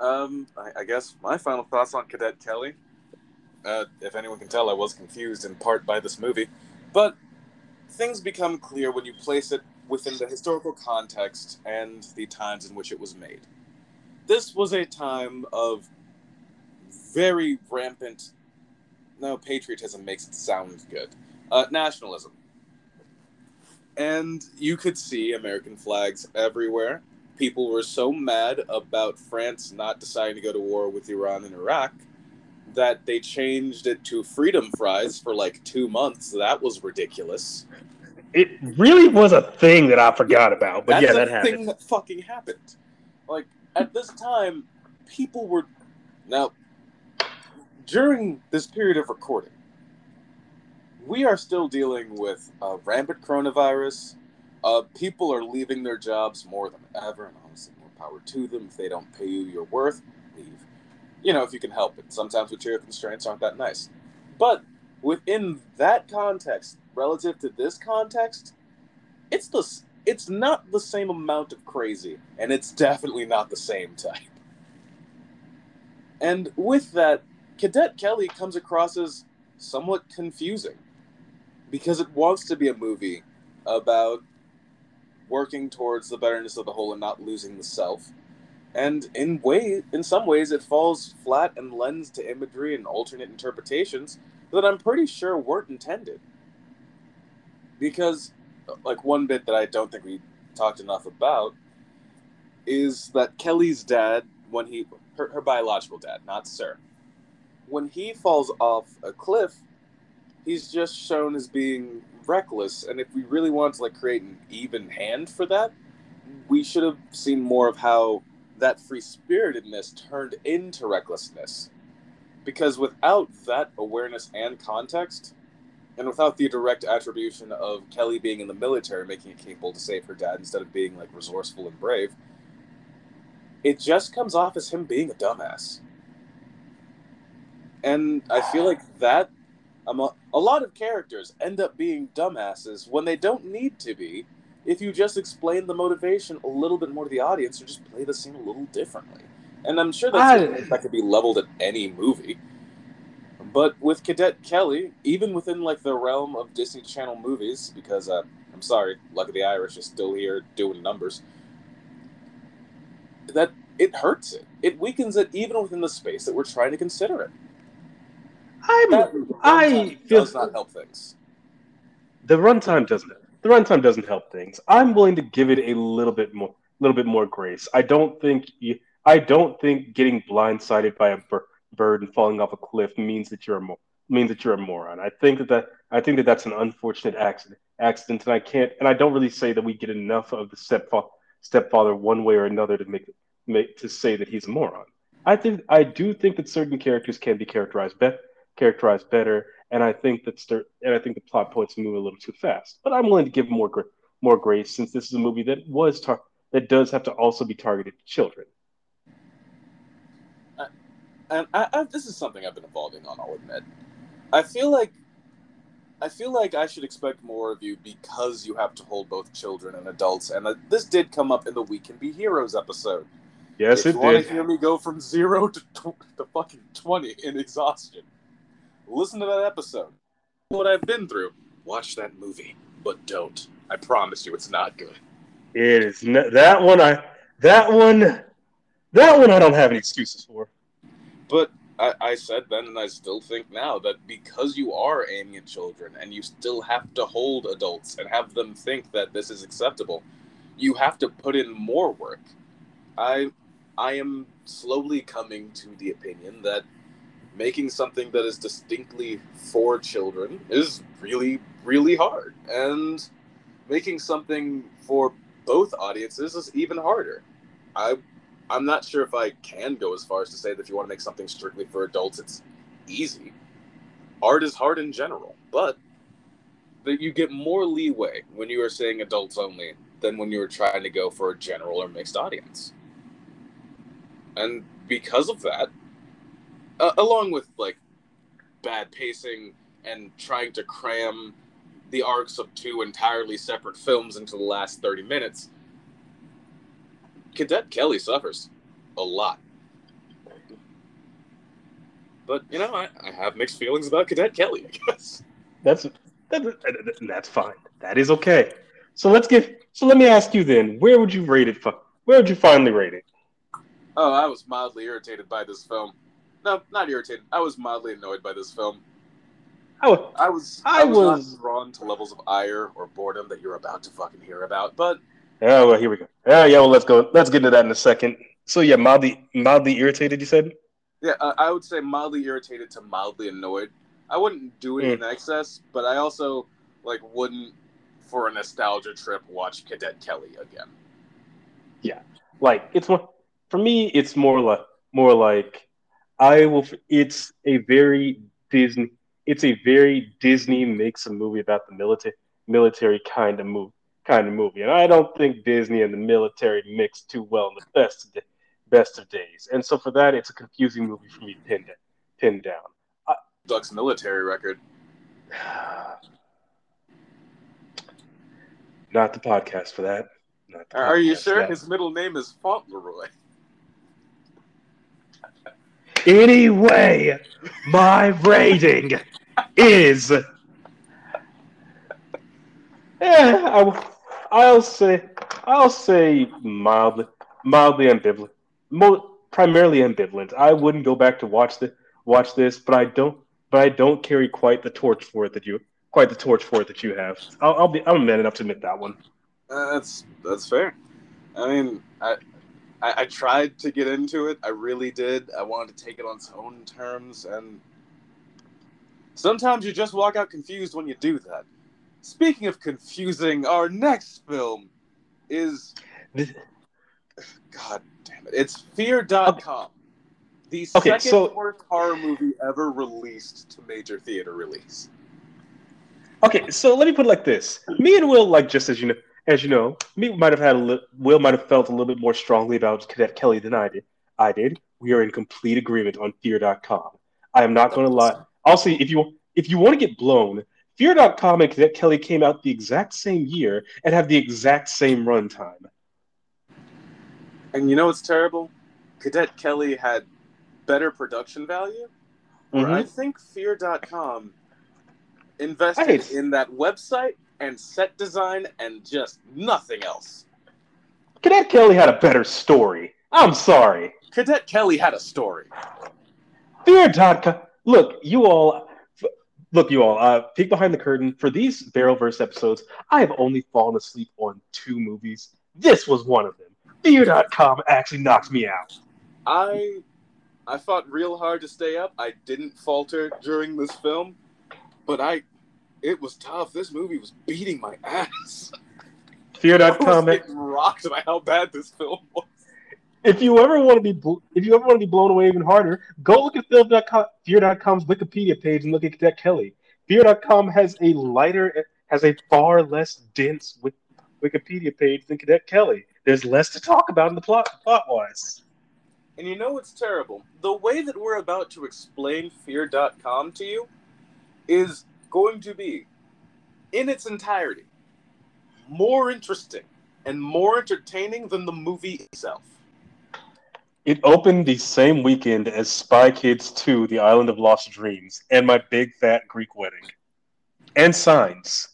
Um, I, I guess my final thoughts on Cadet Kelly. Uh, if anyone can tell, I was confused in part by this movie, but things become clear when you place it within the historical context and the times in which it was made. This was a time of very rampant. No, patriotism makes it sound good. Uh, nationalism. And you could see American flags everywhere people were so mad about France not deciding to go to war with Iran and Iraq that they changed it to freedom fries for like two months. That was ridiculous. It really was a thing that I forgot about, but That's yeah, a that happened. thing that fucking happened. Like at this time, people were now during this period of recording. We are still dealing with uh, rampant coronavirus. Uh, people are leaving their jobs more than ever, and honestly, more power to them. If they don't pay you your worth, leave. You know, if you can help it. Sometimes material constraints aren't that nice. But within that context, relative to this context, it's the it's not the same amount of crazy, and it's definitely not the same type. And with that, Cadet Kelly comes across as somewhat confusing because it wants to be a movie about working towards the betterness of the whole and not losing the self. And in way, in some ways, it falls flat and lends to imagery and alternate interpretations that I'm pretty sure weren't intended. Because, like, one bit that I don't think we talked enough about is that Kelly's dad, when he, her, her biological dad, not Sir, when he falls off a cliff, he's just shown as being reckless. And if we really want to like create an even hand for that, we should have seen more of how that free spiritedness turned into recklessness. Because without that awareness and context, and without the direct attribution of Kelly being in the military, making it capable to save her dad instead of being like resourceful and brave, it just comes off as him being a dumbass. And I feel like that a, a lot of characters end up being dumbasses when they don't need to be if you just explain the motivation a little bit more to the audience or just play the scene a little differently. And I'm sure that's I- that could be leveled at any movie. But with Cadet Kelly, even within like the realm of Disney Channel movies, because uh, I'm sorry, Luck of the Irish is still here doing numbers. That it hurts it. It weakens it even within the space that we're trying to consider it. I'm, That I feel does not help things. the runtime doesn't the runtime doesn't help things. I'm willing to give it a little bit more little bit more grace. I don't think you, I don't think getting blindsided by a bir- bird and falling off a cliff means that you're a mo- means that you're a moron. I think that, that I think that that's an unfortunate accident accident and I can't and I don't really say that we get enough of the stepfather stepfather one way or another to make make to say that he's a moron. I think I do think that certain characters can be characterized be- characterized better, and I think that cer- and I think the plot points move a little too fast. But I'm willing to give more gra- more grace since this is a movie that was tar- that does have to also be targeted to children. and I, I, this is something I've been evolving on. I'll admit. I feel like, I feel like I should expect more of you because you have to hold both children and adults, and uh, this did come up in the "We Can Be Heroes" episode. Yes, if it you want did. to hear me go from zero to tw- to fucking twenty in exhaustion, listen to that episode. What I've been through. Watch that movie. but don't. I promise you, it's not good. It is that one. I that one. That one I don't have any excuses for. But I, I said then, and I still think now that because you are aiming at children and you still have to hold adults and have them think that this is acceptable, you have to put in more work. I I am slowly coming to the opinion that making something that is distinctly for children is really really hard and making something for both audiences is even harder. I I'm not sure if I can go as far as to say that if you want to make something strictly for adults, it's easy. Art is hard in general, but that you get more leeway when you are saying adults only than when you are trying to go for a general or mixed audience. And because of that, uh, along with like bad pacing and trying to cram the arcs of two entirely separate films into the last 30 minutes, Cadet Kelly suffers a lot. But, you know, I, I have mixed feelings about Cadet Kelly, I guess. That's that, that's fine. That is okay. So let's get. So let me ask you then. Where would you rate it? Where would you finally rate it? Oh, I was mildly irritated by this film. No, not irritated. I was mildly annoyed by this film. I was. I was. I, I was, was drawn to levels of ire or boredom that you're about to fucking hear about. But Oh well, here we go. Yeah, yeah. Well, let's go. Let's get into that in a second. So yeah, mildly, mildly irritated. You said. Yeah, uh, I would say mildly irritated to mildly annoyed. I wouldn't do it mm. in excess, but I also like wouldn't, for a nostalgia trip, watch Cadet Kelly again. Yeah, like it's more for me. It's more like more like I will. It's a very Disney. It's a very Disney makes a movie about the military military kind of movie kind of movie. And I don't think Disney and the military mix too well in the best of, best of days. And so for that, it's a confusing movie for me pinned pin, pin down. I, Duck's military record. Not the podcast for that. Are you sure his middle name is Fauntleroy? Anyway, my rating is. Yeah, I, I'll say I'll say mildly mildly ambivalent, Mo- primarily ambivalent. I wouldn't go back to watch the watch this, but I don't but I don't carry quite the torch for it that you quite the torch for it that you have. I'll, I'll be I'm man enough to admit that one. Uh, that's that's fair. I mean, I, I I tried to get into it. I really did. I wanted to take it on its own terms, and sometimes you just walk out confused when you do that. Speaking of confusing, our next film is. God damn it. It's Fear.com. The okay, second so... worst horror movie ever released to major theater release. Okay, so let me put it like this. Me and Will, like just as you know, as you know, me might have had a li- Will might have felt a little bit more strongly about Cadet Kelly than I did. I did. We are in complete agreement on Fear.com. I am not going to lie. I'll see if you if you want to get blown, Fear.com and Cadet Kelly came out the exact same year and have the exact same runtime. And you know what's terrible? Cadet Kelly had better production value. Mm-hmm. I think Fear.com invested in that website and set design and just nothing else. Cadet Kelly had a better story. I'm sorry. Cadet Kelly had a story. Fear, Fear.com. Look, you all look, you all, uh, peek behind the curtain. For these Barrelverse episodes, I have only fallen asleep on two movies. This was one of them. Fear.com actually knocked me out. I I fought real hard to stay up. I didn't falter during this film, but I it was tough. This movie was beating my ass. Fear.com I was rocked by how bad this film was if you ever want to be if you ever want to be blown away even harder, go look at film.com, Fear.com's Wikipedia page and look at Cadet Kelly. Fear.com has a lighter, has a far less dense Wikipedia page than Cadet Kelly. There's less to talk about in the plot plot wise. And you know what's terrible? The way that we're about to explain Fear.com to you is going to be, in its entirety, more interesting and more entertaining than the movie itself. It opened the same weekend as Spy Kids 2, The Island of Lost Dreams, and My Big Fat Greek Wedding. And Signs.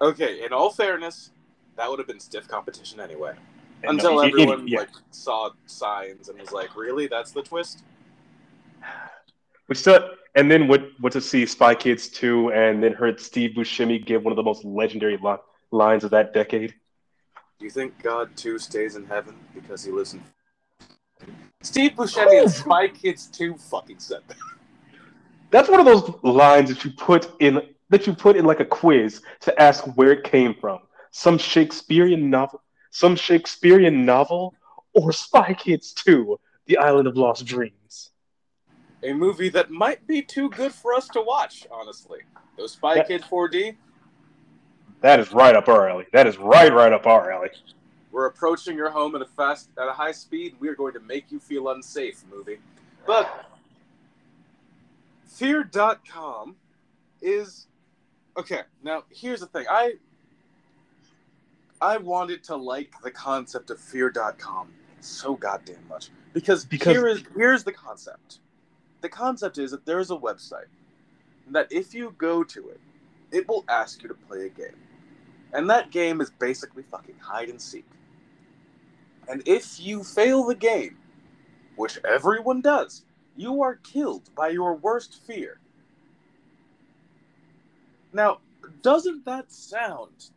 Okay, in all fairness, that would have been stiff competition anyway. And Until no, it- it- everyone yeah. like saw signs and was like, "Really? That's the twist?" Which still, and then what? What to see Spy Kids 2, and then heard Steve Buscemi give one of the most legendary li- lines of that decade. Do you think God too stays in heaven because he lives in? Steve Buscemi and oh! Spy Kids 2 fucking said that. That's one of those lines that you put in that you put in like a quiz to ask where it came from. Some Shakespearean novel, some Shakespearean novel, or Spy Kids 2, The Island of Lost Dreams. A movie that might be too good for us to watch, honestly. Those Spy That- Kid 4D. That is right up our alley. That is right, right up our alley. We're approaching your home at a fast, at a high speed. We are going to make you feel unsafe, movie. But Fear.com is okay. Now here's the thing. I I wanted to like the concept of Fear.com so goddamn much because, Because- here is here's the concept. The concept is that there's a website and that if you go to it, it will ask you to play a game. And that game is basically fucking hide and seek. And if you fail the game, which everyone does, you are killed by your worst fear. Now, doesn't that sound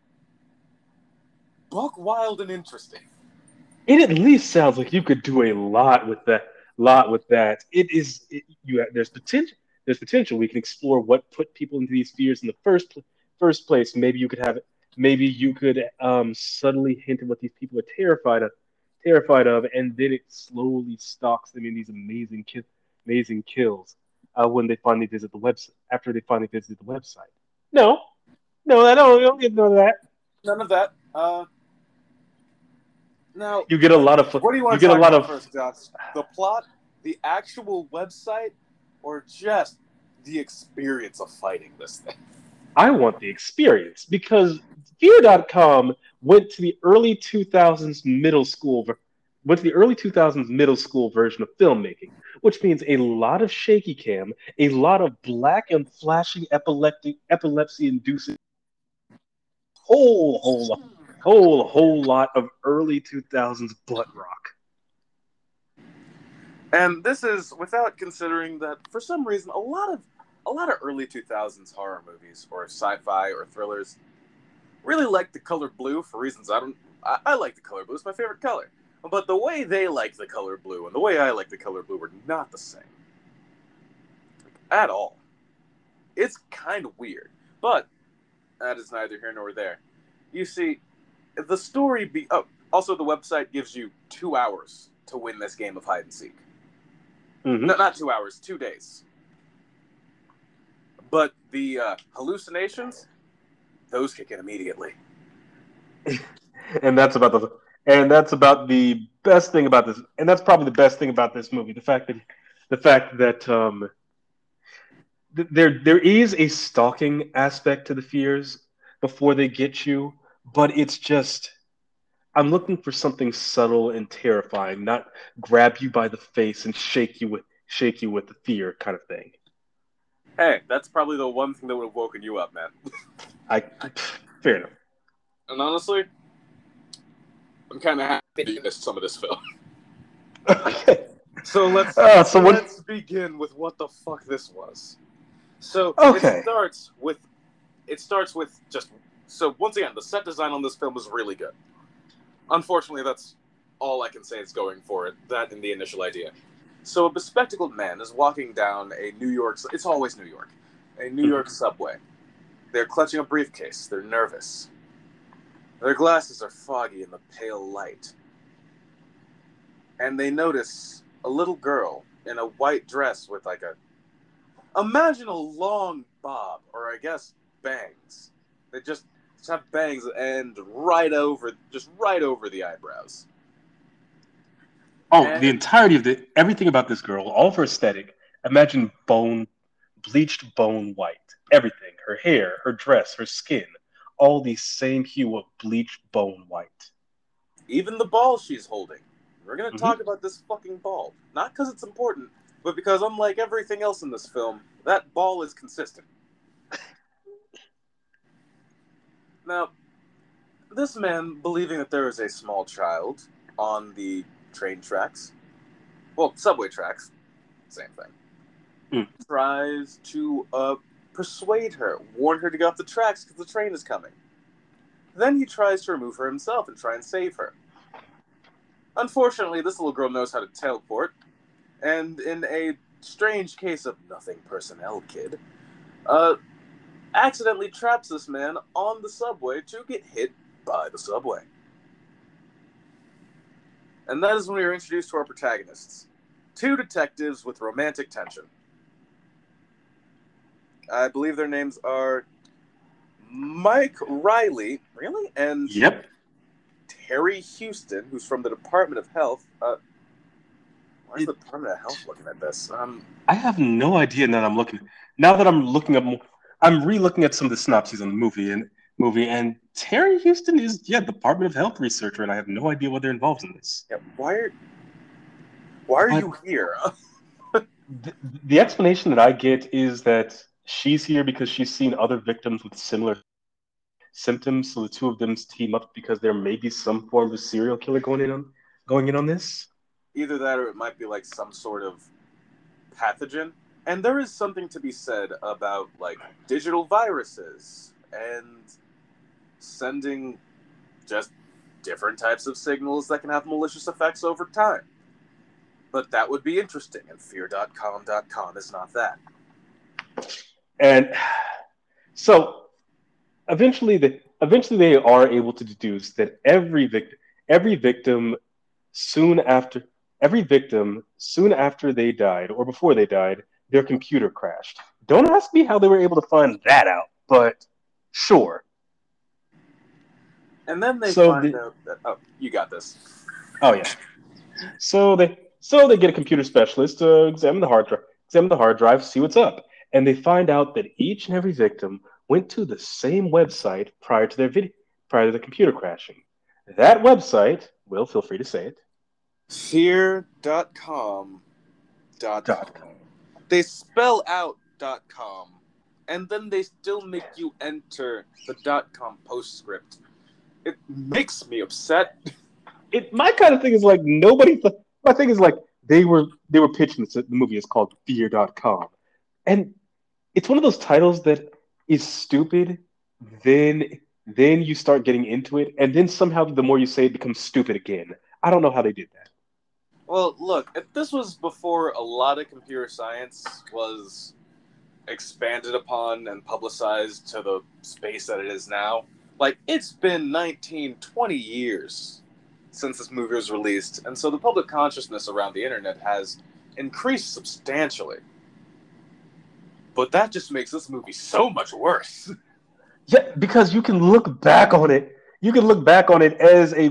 buck wild and interesting? It at least sounds like you could do a lot with that. Lot with that. It is. It, you. There's potential. There's potential. We can explore what put people into these fears in the first first place. Maybe you could have. Maybe you could um, subtly hint at what these people are terrified of, terrified of, and then it slowly stalks them in these amazing, ki- amazing kills uh, when they finally visit the website. After they finally visit the website. No, no, I don't. Don't get none of that. None of that. Uh, now, You get a lot of. what do you want you to get a lot of. first, Josh? The plot, the actual website, or just the experience of fighting this thing? I want the experience because Fear.com went to the early 2000s middle school went to the early 2000s middle school version of filmmaking, which means a lot of shaky cam, a lot of black and flashing epileptic epilepsy inducing whole whole lot- whole whole lot of early 2000s butt rock. And this is without considering that for some reason a lot of a lot of early 2000s horror movies or sci-fi or thrillers really like the color blue for reasons I don't I, I like the color blue. It's my favorite color. But the way they like the color blue and the way I like the color blue were not the same. At all. It's kind of weird. But that is neither here nor there. You see, the story be oh, also the website gives you two hours to win this game of hide and seek. Mhm. No, not two hours, two days. But the uh, hallucinations, those kick in immediately. and that's about the and that's about the best thing about this and that's probably the best thing about this movie the fact that the fact that um th- there there is a stalking aspect to the fears before they get you but it's just i'm looking for something subtle and terrifying not grab you by the face and shake you with shake you with the fear kind of thing Hey, that's probably the one thing that would have woken you up, man. i fair enough And honestly, I'm kind of happy you missed some of this film. okay So let's Uh, so let's begin with what the fuck this was. So Okay. it starts with it starts with just so once again the set design on this film is really good. Unfortunately, that's all I can say is going for it. That and the initial idea. So a bespectacled man is walking down a New York. It's always New York, a New York mm-hmm. subway. They're clutching a briefcase. They're nervous. Their glasses are foggy in the pale light. And they notice a little girl in a white dress with like a. Imagine a long bob, or I guess bangs. They just, have bangs that end right over, just right over the eyebrows. Oh, And- the entirety of the everything about this girl, all of her aesthetic. Imagine bone, bleached bone white. Everything, her hair, her dress, her skin, all the same hue of bleached bone white. Even the ball she's holding. We're gonna Mhm. talk about this fucking ball, not because it's important, but because unlike everything else in this film, that ball is consistent. Now, this man, believing that there is a small child on the train tracks, well, subway tracks, same thing, Hmm. tries to uh, persuade her, warn her to get off the tracks because the train is coming. Then he tries to remove her himself and try and save her. Unfortunately, this little girl knows how to teleport, and in a strange case of nothing personnel kid, uh, accidentally traps this man on the subway to get hit by the subway. And that is when we are introduced to our protagonists two detectives with romantic tension. I believe their names are Mike Reilly, really? And Yep. Terry Huston, who's from the Department of Health. Uh, where's the Department of Health looking at this? Um, I have no idea now that I'm looking. Now that I'm looking up, more, I'm re-looking at some of the synopses on the movie and movie, and Terry Huston is yeah Department of Health researcher, and I have no idea what they're involved in this. yeah, why are why are But- you here? The, the explanation that I get is that she's here because she's seen other victims with similar symptoms, so the two of them team up because there may be some form of serial killer going in on going in on this. Either that, or it might be like some sort of pathogen. And there is something to be said about like digital viruses and sending just different types of signals that can have malicious effects over time. But that would be interesting, and fear.com.com is not that. And so eventually the eventually they are able to deduce that every victim every victim soon after every victim soon after they died or before they died, their computer crashed. Don't ask me how they were able to find that out, but sure. And then they So find the- out that oh, you got this. Oh yeah. So they so they get a computer specialist to examine the hard drive, examine the hard drive, see what's up, and they find out that each and every victim went to the same website prior to their video prior to the computer crashing. That website, Will, feel free to say it. Fear.com. Dot Dot com. They spell out com, and then they still make you enter the com postscript. It makes me upset. It my kind of thing is like nobody. My thing is like they were they were pitching this. The movie is called Fear.com, and it's one of those titles that is stupid. Then then you start getting into it, and then somehow the more you say it becomes stupid again. I don't know how they did that. Well, look, if this was before a lot of computer science was expanded upon and publicized to the space that it is now. Like, it's been 19, 20 years since this movie was released, and so the public consciousness around the internet has increased substantially. But that just makes this movie so much worse. Yeah, because you can look back on it. You can look back on it as a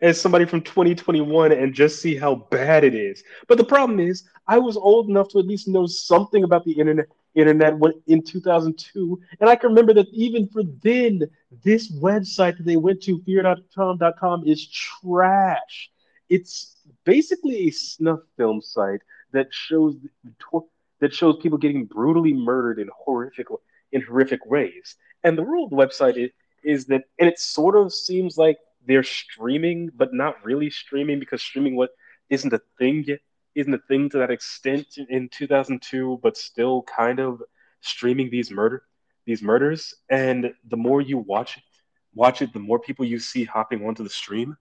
as somebody from 2021 and just see how bad it is. But the problem is, I was old enough to at least know something about the internet internet in 2002, and I can remember that even for then, this website that they went to, fear.com.com, is trash. It's basically a snuff film site that shows that shows people getting brutally murdered in horrific in horrific ways. And the rule of the website is, is that, and it sort of seems like they're streaming, but not really streaming because streaming what isn't a thing yet, isn't a thing to that extent in 2002, but still kind of streaming these murder, these murders. And the more you watch it, watch it, the more people you see hopping onto the stream.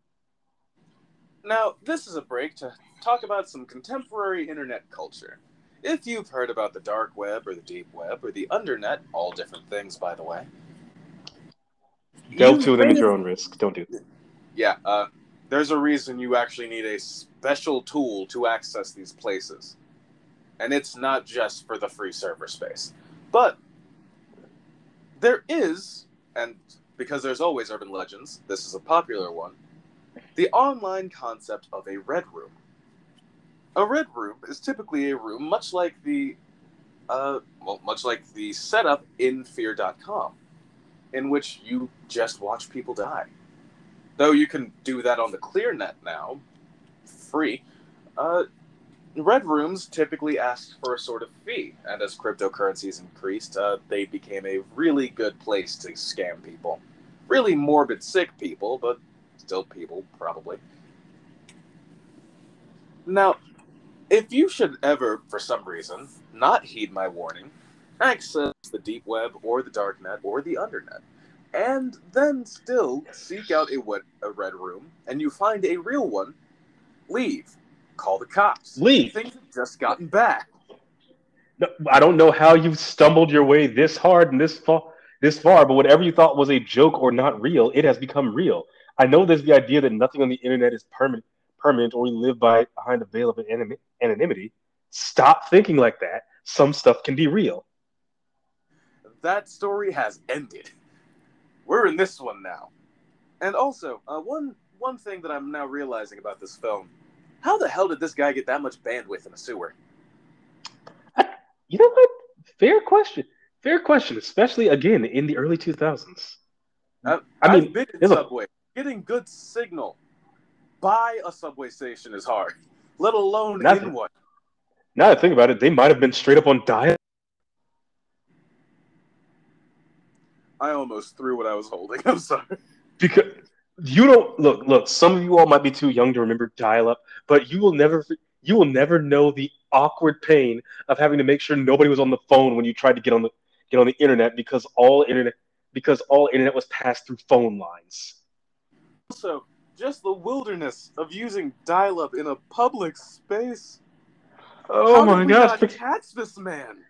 Now, this is a break to talk about some contemporary internet culture. If you've heard about the dark web or the deep web or the undernet, all different things, by the way. Delve you to them at your own risk. Don't do that. Yeah, uh, there's a reason you actually need a special tool to access these places. And it's not just for the free server space. But there is, and because there's always urban legends, this is a popular one, the online concept of a red room. A red room is typically a room much like the uh, well, much like the setup in fear.com, in which you just watch people die. Though you can do that on the ClearNet now, free. Uh, red rooms typically ask for a sort of fee, and as cryptocurrencies increased, uh, they became a really good place to scam people. really morbid, sick people, but still people, probably. Now, if you should ever, for some reason, not heed my warning, access the deep web or the dark net or the undernet, and then still seek out a, wet, a red room, and you find a real one, leave. Call the cops. Leave. Things have just gotten bad. No, I don't know how you've stumbled your way this hard and this far, this far, but whatever you thought was a joke or not real, it has become real. I know there's the idea that nothing on the internet is permanent, permanent, or we live by behind a veil of anonymity. Stop thinking like that. Some stuff can be real. That story has ended. We're in this one now. And also, uh, one one thing that I'm now realizing about this film: how the hell did this guy get that much bandwidth in a sewer? You know what? Fair question. Fair question, especially again in the early 2000s. Uh, I mean, I've been in there's a- subway. Getting good signal by a subway station is hard, let alone Nothing. in one. Now that I think about it, they might have been straight up on dial. I almost threw what I was holding. I'm sorry. because you don't look look some of you all might be too young to remember dial up but you will never you will never know the awkward pain of having to make sure nobody was on the phone when you tried to get on the get on the internet because all internet because all internet was passed through phone lines Also, just the wilderness of using dial-up in a public space. oh How my gosh catch this man.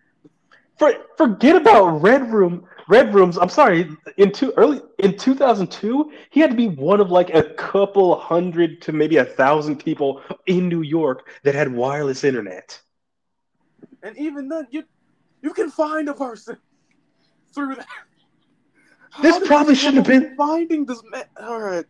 For, forget about red room red rooms i'm sorry in two early in 2002 he had to be one of like a couple hundred to maybe a thousand people in new york that had wireless internet And even then, you you can find a person through that. How This did probably shouldn't have been- finding this man. All right.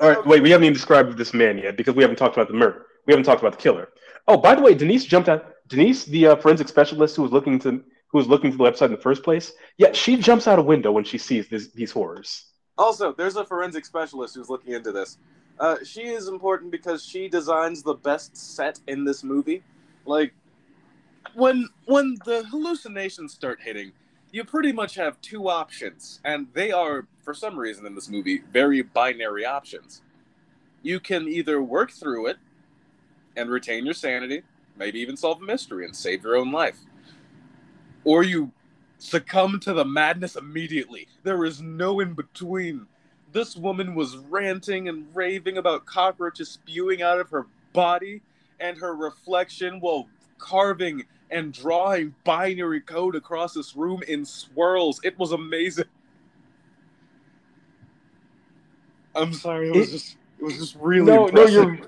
All right, wait. We haven't even described this man yet because we haven't talked about the murder. We haven't talked about the killer. Oh, by the way, Denise jumped out. Denise, the uh, forensic specialist who was looking to who was looking to the website in the first place. Yet she jumps out a window when she sees this, these horrors. Also, there's a forensic specialist who's looking into this. Uh, she is important because she designs the best set in this movie. Like, when when the hallucinations start hitting, you pretty much have two options, and they are, for some reason in this movie, very binary options. You can either work through it and retain your sanity, maybe even solve a mystery and save your own life, or you succumb to the madness immediately. There is no in between. This woman was ranting and raving about cockroaches spewing out of her body and her reflection while carving and drawing binary code across this room in swirls. It was amazing. I'm sorry, it was It- just it was just really no, no, you're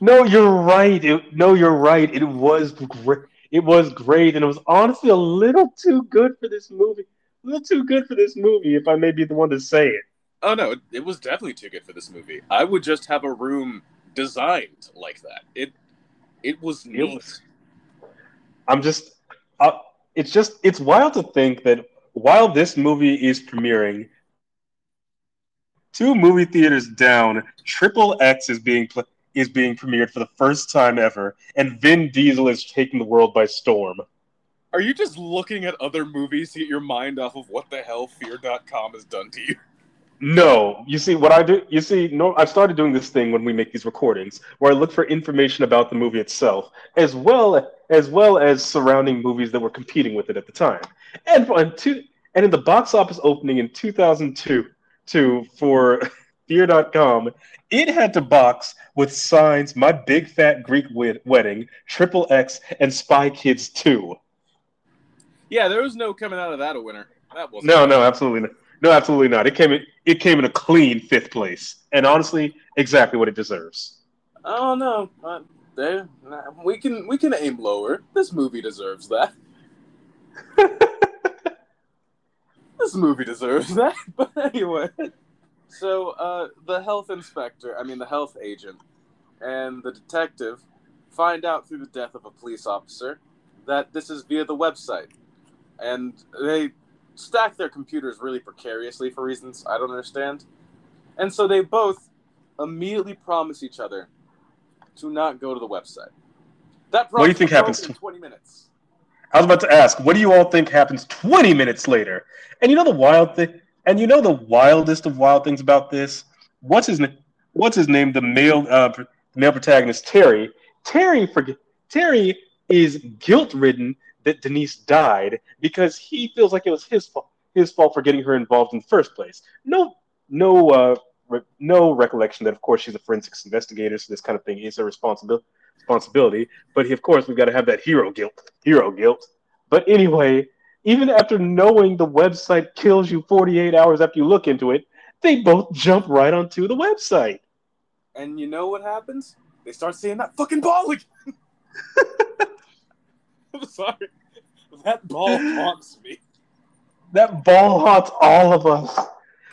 no, you're right. It, no, you're right. It was great. It was great, and it was honestly a little too good for this movie. A little too good for this movie, if I may be the one to say it. Oh no, it, it was definitely too good for this movie. I would just have a room designed like that. It it was It neat. was- I'm just, uh, it's just, it's wild to think that while this movie is premiering, two movie theaters down, Triple X is being pl- is being premiered for the first time ever, and Vin Diesel is taking the world by storm. Are you just looking at other movies to get your mind off of what the hell Fear.com has done to you? No, you see what I do. You see, no, I've started doing this thing when we make these recordings, where I look for information about the movie itself, as well as well as surrounding movies that were competing with it at the time. And and, two, and in the box office opening in 2002, two, for Fear.com, it had to box with signs "My Big Fat Greek Wed- Wedding," Triple X, and Spy Kids 2. Yeah, there was no coming out of that a winner. That was No, no, absolutely not. No, absolutely not. It came in. It came in a clean fifth place, and honestly, exactly what it deserves. Oh no, uh, there. we can we can aim lower. This movie deserves that. this movie deserves that. But anyway, so uh, the health inspector, I mean the health agent, and the detective find out through the death of a police officer that this is via the website, and they stack their computers really precariously for reasons I don't understand, and so they both immediately promise each other to not go to the website. That What do you think happens to- 20 minutes. I was about to ask, what do you all think happens 20 minutes later? And you know the wild thing. And you know the wildest of wild things about this? What's his name? What's his name? The male uh, male protagonist Terry. Terry forget Terry is guilt ridden that Denise died because he feels like it was his fault his fault for getting her involved in the first place. No no uh, re- no recollection that of course she's a forensics investigator, so this kind of thing is her responsibility responsibility. But he, of course we've got to have that hero guilt. Hero guilt. But anyway, even after knowing the website kills you 48 hours after you look into it, they both jump right onto the website. And you know what happens? They start seeing that fucking ball again. I'm sorry. That ball haunts me. That ball haunts all of us.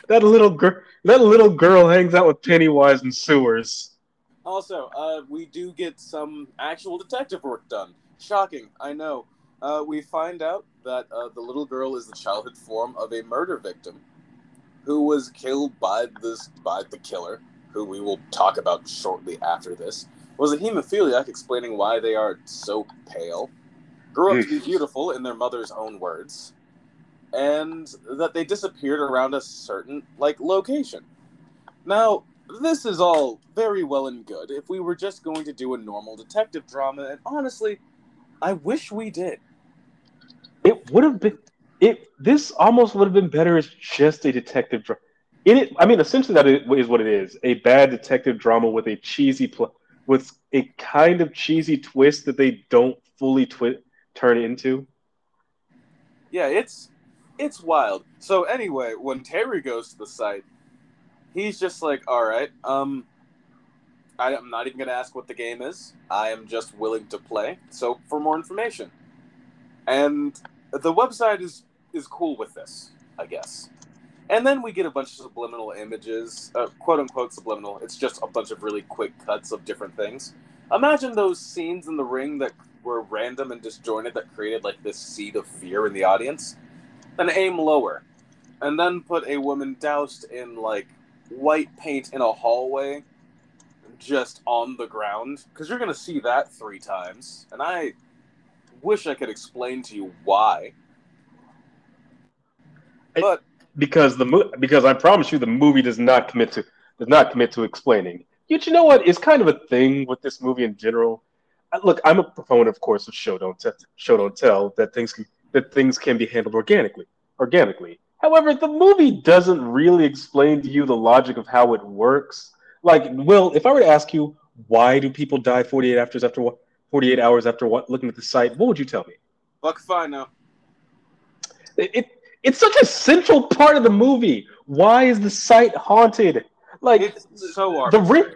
That little girl, that little girl hangs out with Pennywise and sewers. Also, uh, we do get some actual detective work done. Shocking, I know. Uh, we find out that uh, the little girl is the childhood form of a murder victim who was killed by this by the killer, who we will talk about shortly after this. Was a hemophiliac, explaining why they are so pale. Grew up to be beautiful in their mother's own words, and that they disappeared around a certain like location. Now, this is all very well and good if we were just going to do a normal detective drama, and honestly, I wish we did. Would have been it. This almost would have been better as just a detective drama. It, I mean, essentially that is what it is: a bad detective drama with a cheesy, pl- with a kind of cheesy twist that they don't fully twi- turn into. Yeah, it's it's wild. So anyway, when Terry goes to the site, he's just like, "All right, um, I, am not even going to ask what the game is. I am just willing to play. So for more information, and the website is is cool with this, I guess. And then we get a bunch of subliminal images, uh, quote unquote subliminal. It's just a bunch of really quick cuts of different things. Imagine those scenes in the ring that were random and disjointed that created like this seed of fear in the audience. Then aim lower, and then put a woman doused in like white paint in a hallway, just on the ground, because you're gonna see that three times. And I wish I could explain to you why. But because the mo- because I promise you the movie does not commit to does not commit to explaining. Yet you know what? It's kind of a thing with this movie in general. Look, I'm a proponent, of course, of show don't te- show don't tell that things can, that things can be handled organically. Organically. However, the movie doesn't really explain to you the logic of how it works. Like, Will, if I were to ask you why do people die 48 hours after 48 hours after what looking at the site, what would you tell me? fuck fine now. It, it it's such a central part of the movie. Why is the site haunted? Like It's so the ring,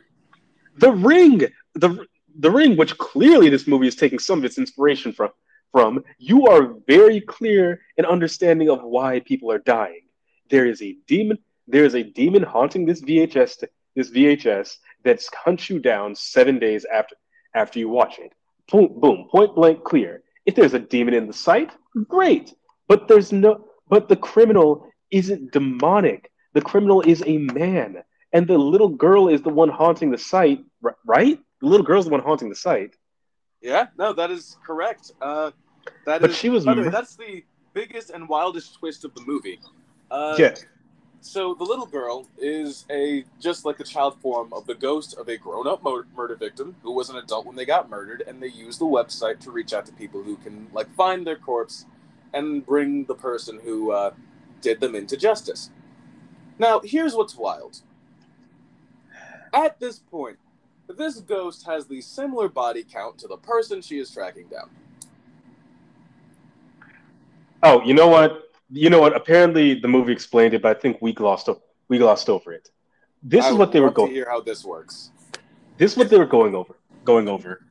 the ring, the the ring, which clearly this movie is taking some of its inspiration from. From you are very clear in understanding of why people are dying. There is a demon. There is a demon haunting this VHS. This VHS that hunts you down seven days after after you watch it. Boom, boom, point blank clear. If there's a demon in the site, great. But there's no. But the criminal isn't demonic. The criminal is a man, and the little girl is the one haunting the site. Right? The little girl's the one haunting the site. Yeah, no, that is correct. Uh, that But is- she was By the way, that's the biggest and wildest twist of the movie. Uh, yeah. So the little girl is a just like the child form of the ghost of a grown-up mur- murder victim who was an adult when they got murdered, and they use the website to reach out to people who can like find their corpse and bring the person who uh, did them into justice. Now, here's what's wild. At this point, this ghost has the similar body count to the person she is tracking down. Oh, you know what? You know what? Apparently, the movie explained it, but I think we glossed o- we glossed over it. This I is what they were love to going. hear how this works. This is what they were going over. Going over.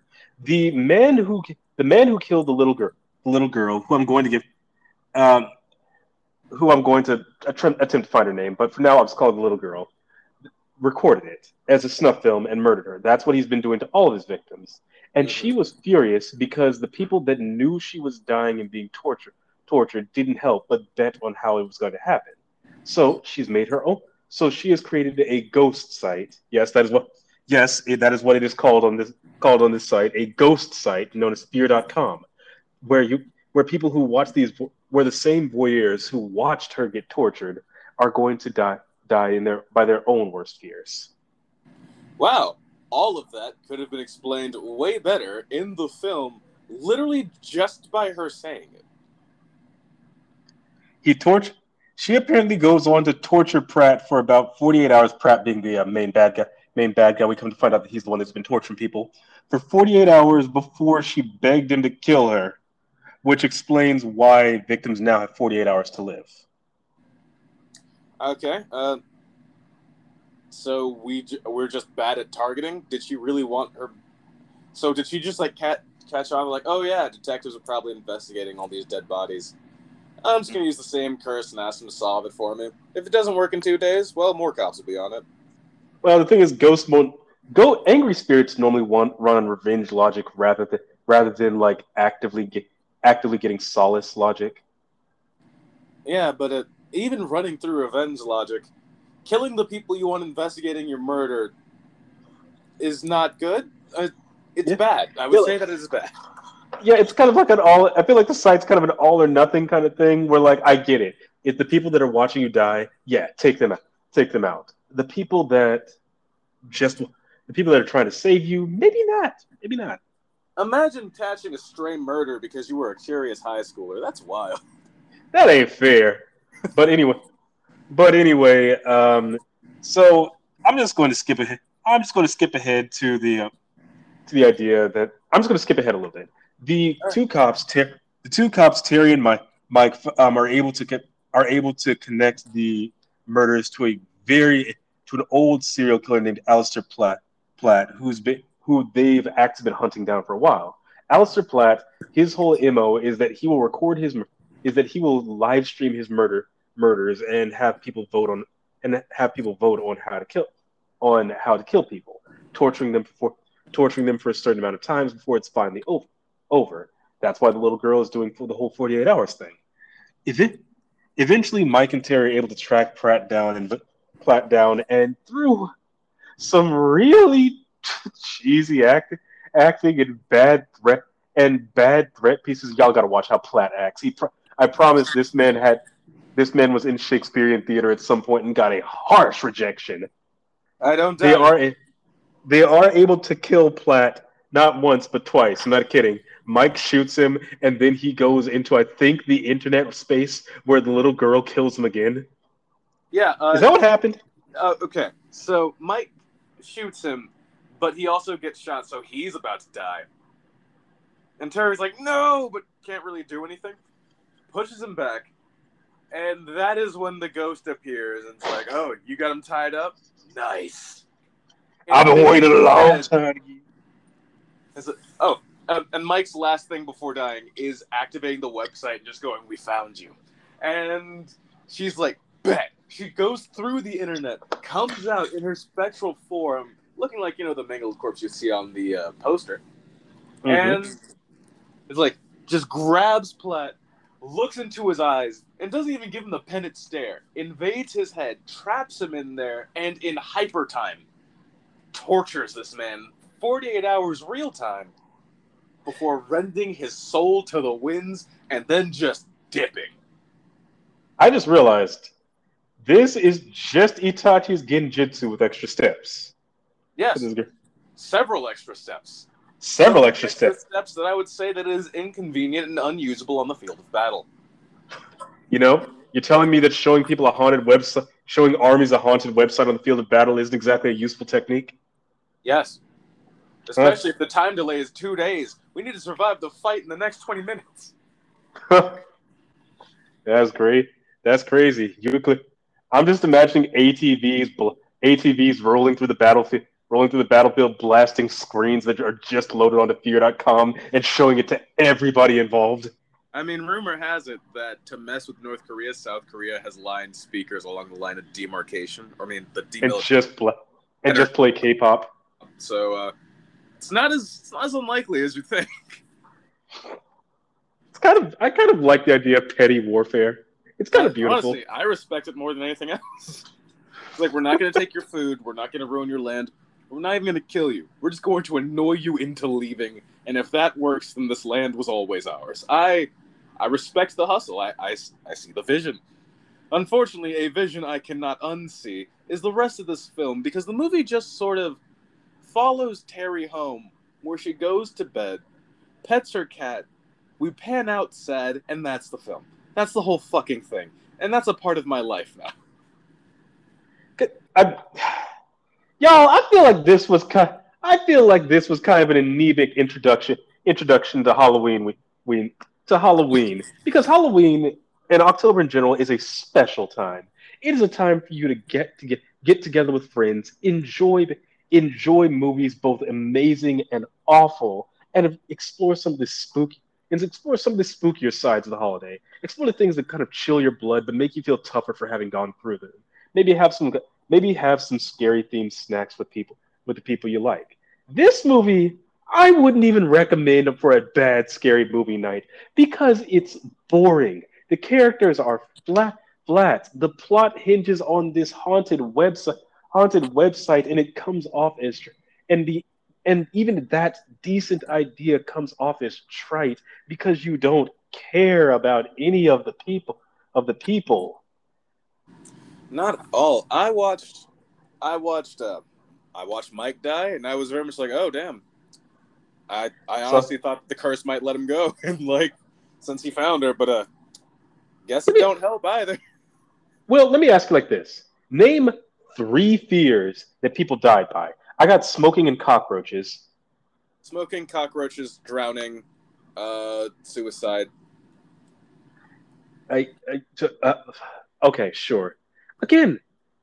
The man who the man who killed the little girl, the little girl, who I'm going to give, um, who I'm going to attempt, attempt to find her name, but for now I'll just call her the little girl. Recorded it as a snuff film and murdered her. That's what he's been doing to all of his victims. And she was furious because the people that knew she was dying and being tortured tortured didn't help but bet on how it was going to happen. So she's made her own. So she has created a ghost site. Yes, that is what. Yes, that is what it is called on this called on this site, a ghost site known as Fear.com, where you where people who watch these where the same voyeurs who watched her get tortured are going to die die in their by their own worst fears. Wow, all of that could have been explained way better in the film, literally just by her saying it. He torch. She apparently goes on to torture Pratt for about 48 hours. Pratt being the uh, main bad guy. Main bad guy. We come to find out that he's the one that's been torturing people for 48 hours before she begged him to kill her, which explains why victims now have 48 hours to live. Okay. Uh, so we j- we're just bad at targeting. Did she really want her? So did she just like cat catch on like, oh yeah, detectives are probably investigating all these dead bodies. I'm just gonna use the same curse and ask them to solve it for me. If it doesn't work in two days, well, more cops will be on it. Well, the thing is, ghost mode. Go angry spirits normally want run on revenge logic rather than rather than like actively get actively getting solace logic. Yeah, but uh, even running through revenge logic, killing the people you want investigating your murder is not good. Uh, it's Yeah. bad. I would say that it is bad. Yeah, it's kind of like an all. I feel like the site's kind of an all or nothing kind of thing. Where like I get it. If the people that are watching you die, yeah, take them out. Take them out. The people that just the people that are trying to save you, maybe not. Maybe not. Imagine catching a stray murder because you were a curious high schooler. That's wild. That ain't fair. But anyway, but anyway, um, so I'm just going to skip ahead. I'm just going to skip ahead to the uh, to the idea that I'm just going to skip ahead a little bit. The right. two cops, Ter- the two cops, Terry and Mike, Mike, um, are able to get are able to connect the murders to a very to an old serial killer named Alistair Platt, Platt, who's been who they've actually been hunting down for a while. Alistair Platt, his whole mo is that he will record his is that he will live stream his murder murders and have people vote on and have people vote on how to kill on how to kill people, torturing them for torturing them for a certain amount of times before it's finally over. Over. That's why the little girl is doing the whole 48 hours thing. If it, eventually, Mike and Terry are able to track Pratt down and Platt down, and through some really cheesy acting, acting and bad threat and bad threat pieces, y'all got to watch how Platt acts. He, pr- I promise, this man had, this man was in Shakespearean theater at some point and got a harsh rejection I don't they are they are able to kill Platt not once but twice. I'm not kidding. Mike shoots him, and then he goes into I think the internet space where the little girl kills him again. Yeah. Uh, Is that what happened? uh, okay. So Mike shoots him, but he also gets shot, so he's about to die. And Terry's like, no, but can't really do anything. Pushes him back. And that is when the ghost appears and it's like, oh, you got him tied up? Nice. I've been waiting a long time. oh, um, and Mike's last thing before dying is activating the website and just going, "We found you," and she's like, "Bet." She goes through the internet, comes out in her spectral form, looking like you know the mangled corpse you see on the uh, poster, Mhm. and it's like just grabs Platt, looks into his eyes, and doesn't even give him the penitent stare. Invades his head, traps him in there, and in hyper time, tortures this man 48 hours real time before rending his soul to the winds and then just dipping. I just realized this is just Itachi's Genjutsu with extra steps. Yes, This is good. several extra steps. Several extra steps. steps that I would say that is inconvenient and unusable on the field of battle. You know, you're telling me that showing people a haunted website, showing armies a haunted website on the field of battle isn't exactly a useful technique. Yes. Especially if the time delay is two days. We need to survive the fight in the next 20 minutes. That's great. That's crazy. You could, I'm just imagining ATVs, bl- ATVs rolling through the battlefield, rolling through the battlefield, blasting screens that are just loaded onto Fear.com and showing it to everybody involved. I mean, rumor has it that to mess with North Korea, South Korea has lined speakers along the line of demarcation. Or, I mean, the And demilitarization. just bla- and just play K-pop. So uh, it's not as it's not as unlikely as you think. It's kind of I kind of like the idea of petty warfare. It's kind of beautiful. Honestly, I respect it more than anything else. It's like we're not going to take your food. We're not going to ruin your land. We're not even going to kill you. We're just going to annoy you into leaving. And if that works, then this land was always ours. I, I respect the hustle. I, I, I see the vision. Unfortunately, a vision I cannot unsee is the rest of this film because the movie just sort of follows Terry home where she goes to bed, pets her cat, we pan out sad, and that's the film. That's the whole fucking thing. And that's a part of my life now. I, y'all, I feel like this was kind. I feel like this was kind of an anemic introduction introduction to Halloween. We, we to Halloween because Halloween and October in general is a special time. It is a time for you to get to get get together with friends, enjoy enjoy movies both amazing and awful, and explore some of the spooky and explore some of the spookier sides of the holiday. Explore the things that kind of chill your blood but make you feel tougher for having gone through them. Maybe have some maybe have some scary themed snacks with people with the people you like. This movie I wouldn't even recommend for a bad scary movie night because it's boring. The characters are flat flat. The plot hinges on this haunted website haunted website and it comes off as and the and even that decent idea comes off as trite because you don't care about any of the people of the people. Not all. I watched i watched uh i watched mike die and i was very much like oh damn. I i honestly so, thought the curse might let him go and like since he found her but uh guess it me, don't help either. Well let me ask you like this. Name three fears that people died by I got smoking and cockroaches. Smoking, cockroaches, drowning, uh, suicide. I, I uh, okay, sure. Again,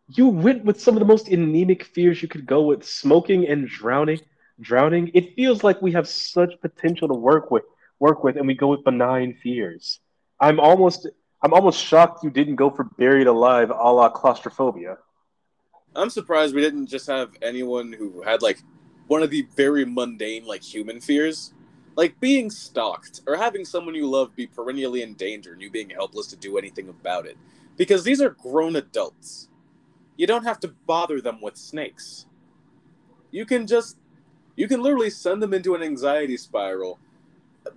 you went with some of the most anemic fears you could go with: smoking and drowning. Drowning. It feels like we have such potential to work with, work with, and we go with benign fears. I'm almost, I'm almost shocked you didn't go for buried alive, a la claustrophobia. I'm surprised we didn't just have anyone who had like one of the very mundane like human fears, like being stalked or having someone you love be perennially in danger and you being helpless to do anything about it. Because these are grown adults. You don't have to bother them with snakes. You can just you can literally send them into an anxiety spiral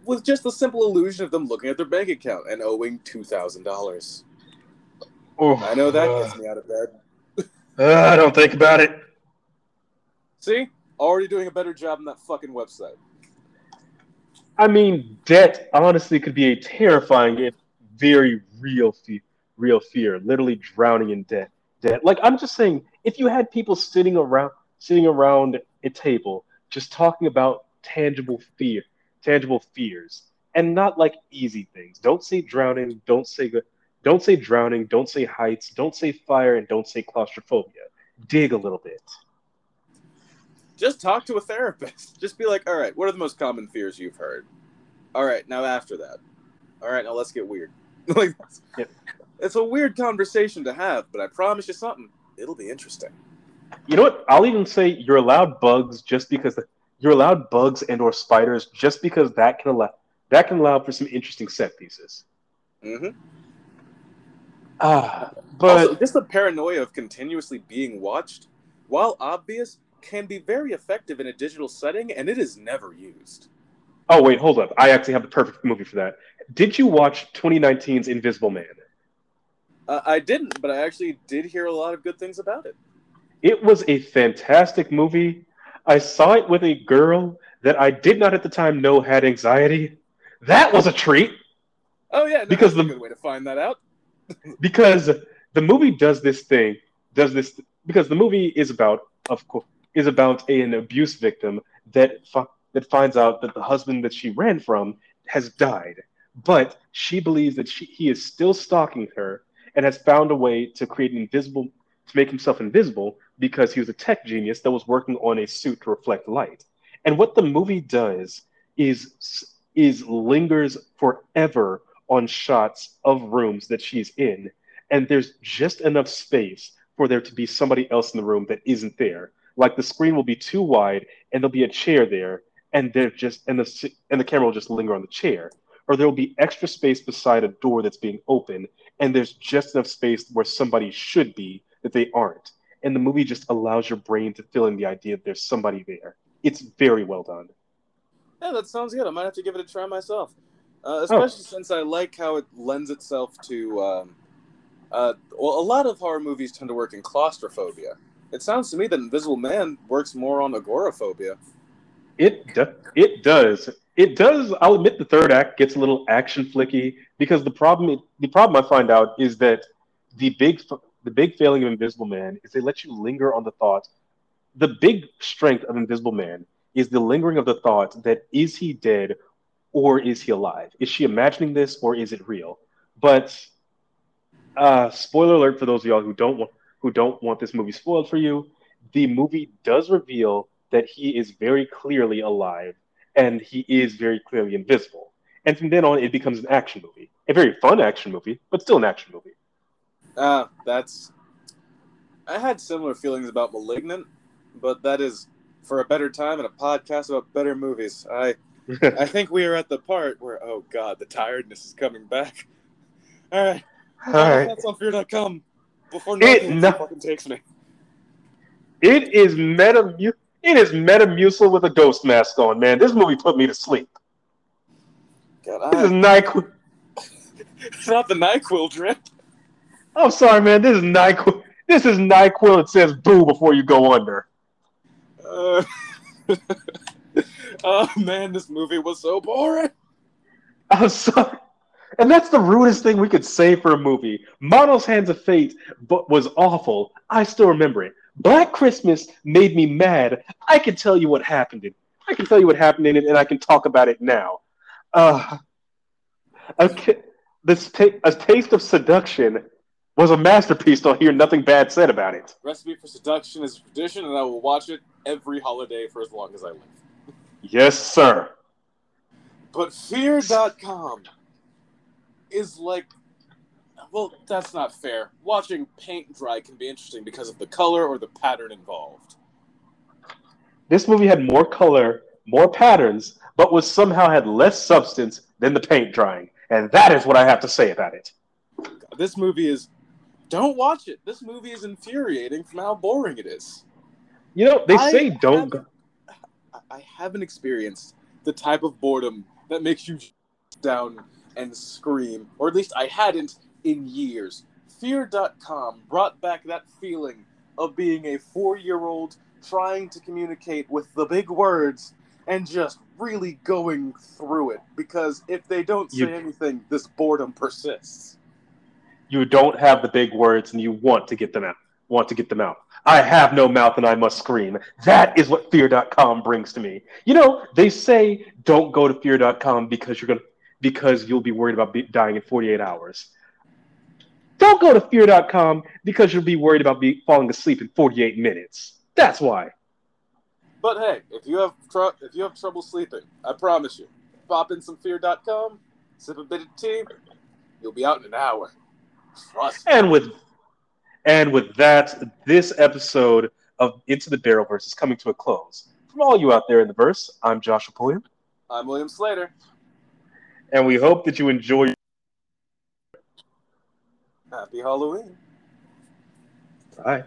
with just the simple illusion of them looking at their bank account and owing two thousand dollars. Oh, I know that uh, gets me out of bed. Uh, don't think about it. See, already doing a better job on that fucking website. I mean, debt honestly could be a terrifying and very real, fe- real fear. Literally drowning in debt. Debt. Like I'm just saying, if you had people sitting around, sitting around a table, just talking about tangible fear, tangible fears, and not like easy things. Don't say drowning. Don't say don't say drowning, don't say heights, don't say fire, and don't say claustrophobia. Dig a little bit. Just talk to a therapist. Just be like, all right, what are the most common fears you've heard? All right, now after that. All right, now let's get weird. like, yep. it's a weird conversation to have, but I promise you something. It'll be interesting. You know what? I'll even say you're allowed bugs just because the, you're allowed bugs and or spiders just because that can allow that can allow for some interesting set pieces. Mm-hmm. Uh, but also, just the paranoia of continuously being watched, while obvious, can be very effective in a digital setting, and it is never used. Oh wait, hold up! I actually have the perfect movie for that. Did you watch 2019's Invisible Man? Uh, I didn't, but I actually did hear a lot of good things about it. It was a fantastic movie. I saw it with a girl that I did not at the time know had anxiety. That was a treat. Oh yeah, no, because the good way to find that out because the movie does this thing, does this because the movie is about, of course, is about an abuse victim that that finds out that the husband that she ran from has died, but she believes that she, he is still stalking her and has found a way to create an invisible to make himself invisible because he was a tech genius that was working on a suit to reflect light. And what the movie does is is lingers forever on shots of rooms that she's in, and there's just enough space for there to be somebody else in the room that isn't there. Like the screen will be too wide, and there'll be a chair there, and they're just and the and the camera will just linger on the chair, or there will be extra space beside a door that's being open, and there's just enough space where somebody should be that they aren't. And the movie just allows your brain to fill in the idea that there's somebody there. It's very well done. Yeah, that sounds good. I might have to give it a try myself uh, especially oh. since I like how it lends itself to um, Uh, well, a lot of horror movies tend to work in claustrophobia. It sounds to me that Invisible Man works more on agoraphobia. It do- it does. It does. I'll admit the third act gets a little action flicky because the problem the problem I find out is that the big the big failing of Invisible Man is they let you linger on the thought. The big strength of Invisible Man is the lingering of the thought that is he dead or is he alive? Is she imagining this or is it real? But uh, spoiler alert for those of y'all who don't want who don't want this movie spoiled for you. The movie does reveal that he is very clearly alive and he is very clearly invisible. And from then on, it becomes an action movie, a very fun action movie, but still an action movie. Ah, uh, that's. I had similar feelings about *Malignant*, but that is for a better time and a podcast about better movies. I, I think we are at the part where, oh god, the tiredness is coming back. All right, all right. That's on Fear.com before nothing no- fucking takes me. It is meta. It is Metamucil with a ghost mask on, man. This movie put me to sleep. God, this I... is Nyquil. it's not the Nyquil drip. I'm sorry, man. This is Nyquil. This is Nyquil. It says "boo" before you go under. Uh... oh man, this movie was so boring. I'm sorry. And that's the rudest thing we could say for a movie. Manos Hands of Fate but was awful. I still remember it. Black Christmas made me mad. I can tell you what happened in it. I can tell you what happened in it, and I can talk about it now. Uh, a, this ta- a taste of seduction was a masterpiece. I'll hear nothing bad said about it. Recipe for Seduction is a tradition, and I will watch it every holiday for as long as I live. Yes, sir. But Fear.com is like well, that's not fair. Watching paint dry can be interesting because of the color or the pattern involved. This movie had more color, more patterns, but was somehow had less substance than the paint drying. And that is what I have to say about it. This movie is don't watch it. This movie is infuriating from how boring it is. You know, they I say don't go. I haven't experienced the type of boredom that makes you down and scream, or at least I hadn't in years. Fear.com brought back that feeling of being a four year old trying to communicate with the big words and just really going through it because if they don't say you, anything, this boredom persists. You don't have the big words and you want to get them out. Want to get them out. I have no mouth and I must scream. That is what fear.com brings to me. You know, they say don't go to fear.com because you're going to because you'll be worried about be- dying in 48 hours. Don't go to fear.com because you'll be worried about be- falling asleep in 48 minutes. That's why. But hey, if you have tr- if you have trouble sleeping, I promise you, pop in some fear.com, sip a bit of tea, you'll be out in an hour. Trust and with and with that, this episode of Into the Barrelverse is coming to a close. From all you out there in the verse, I'm Joshua Pulliam. I'm William Slater and we hope that you enjoy. Happy Halloween. Bye.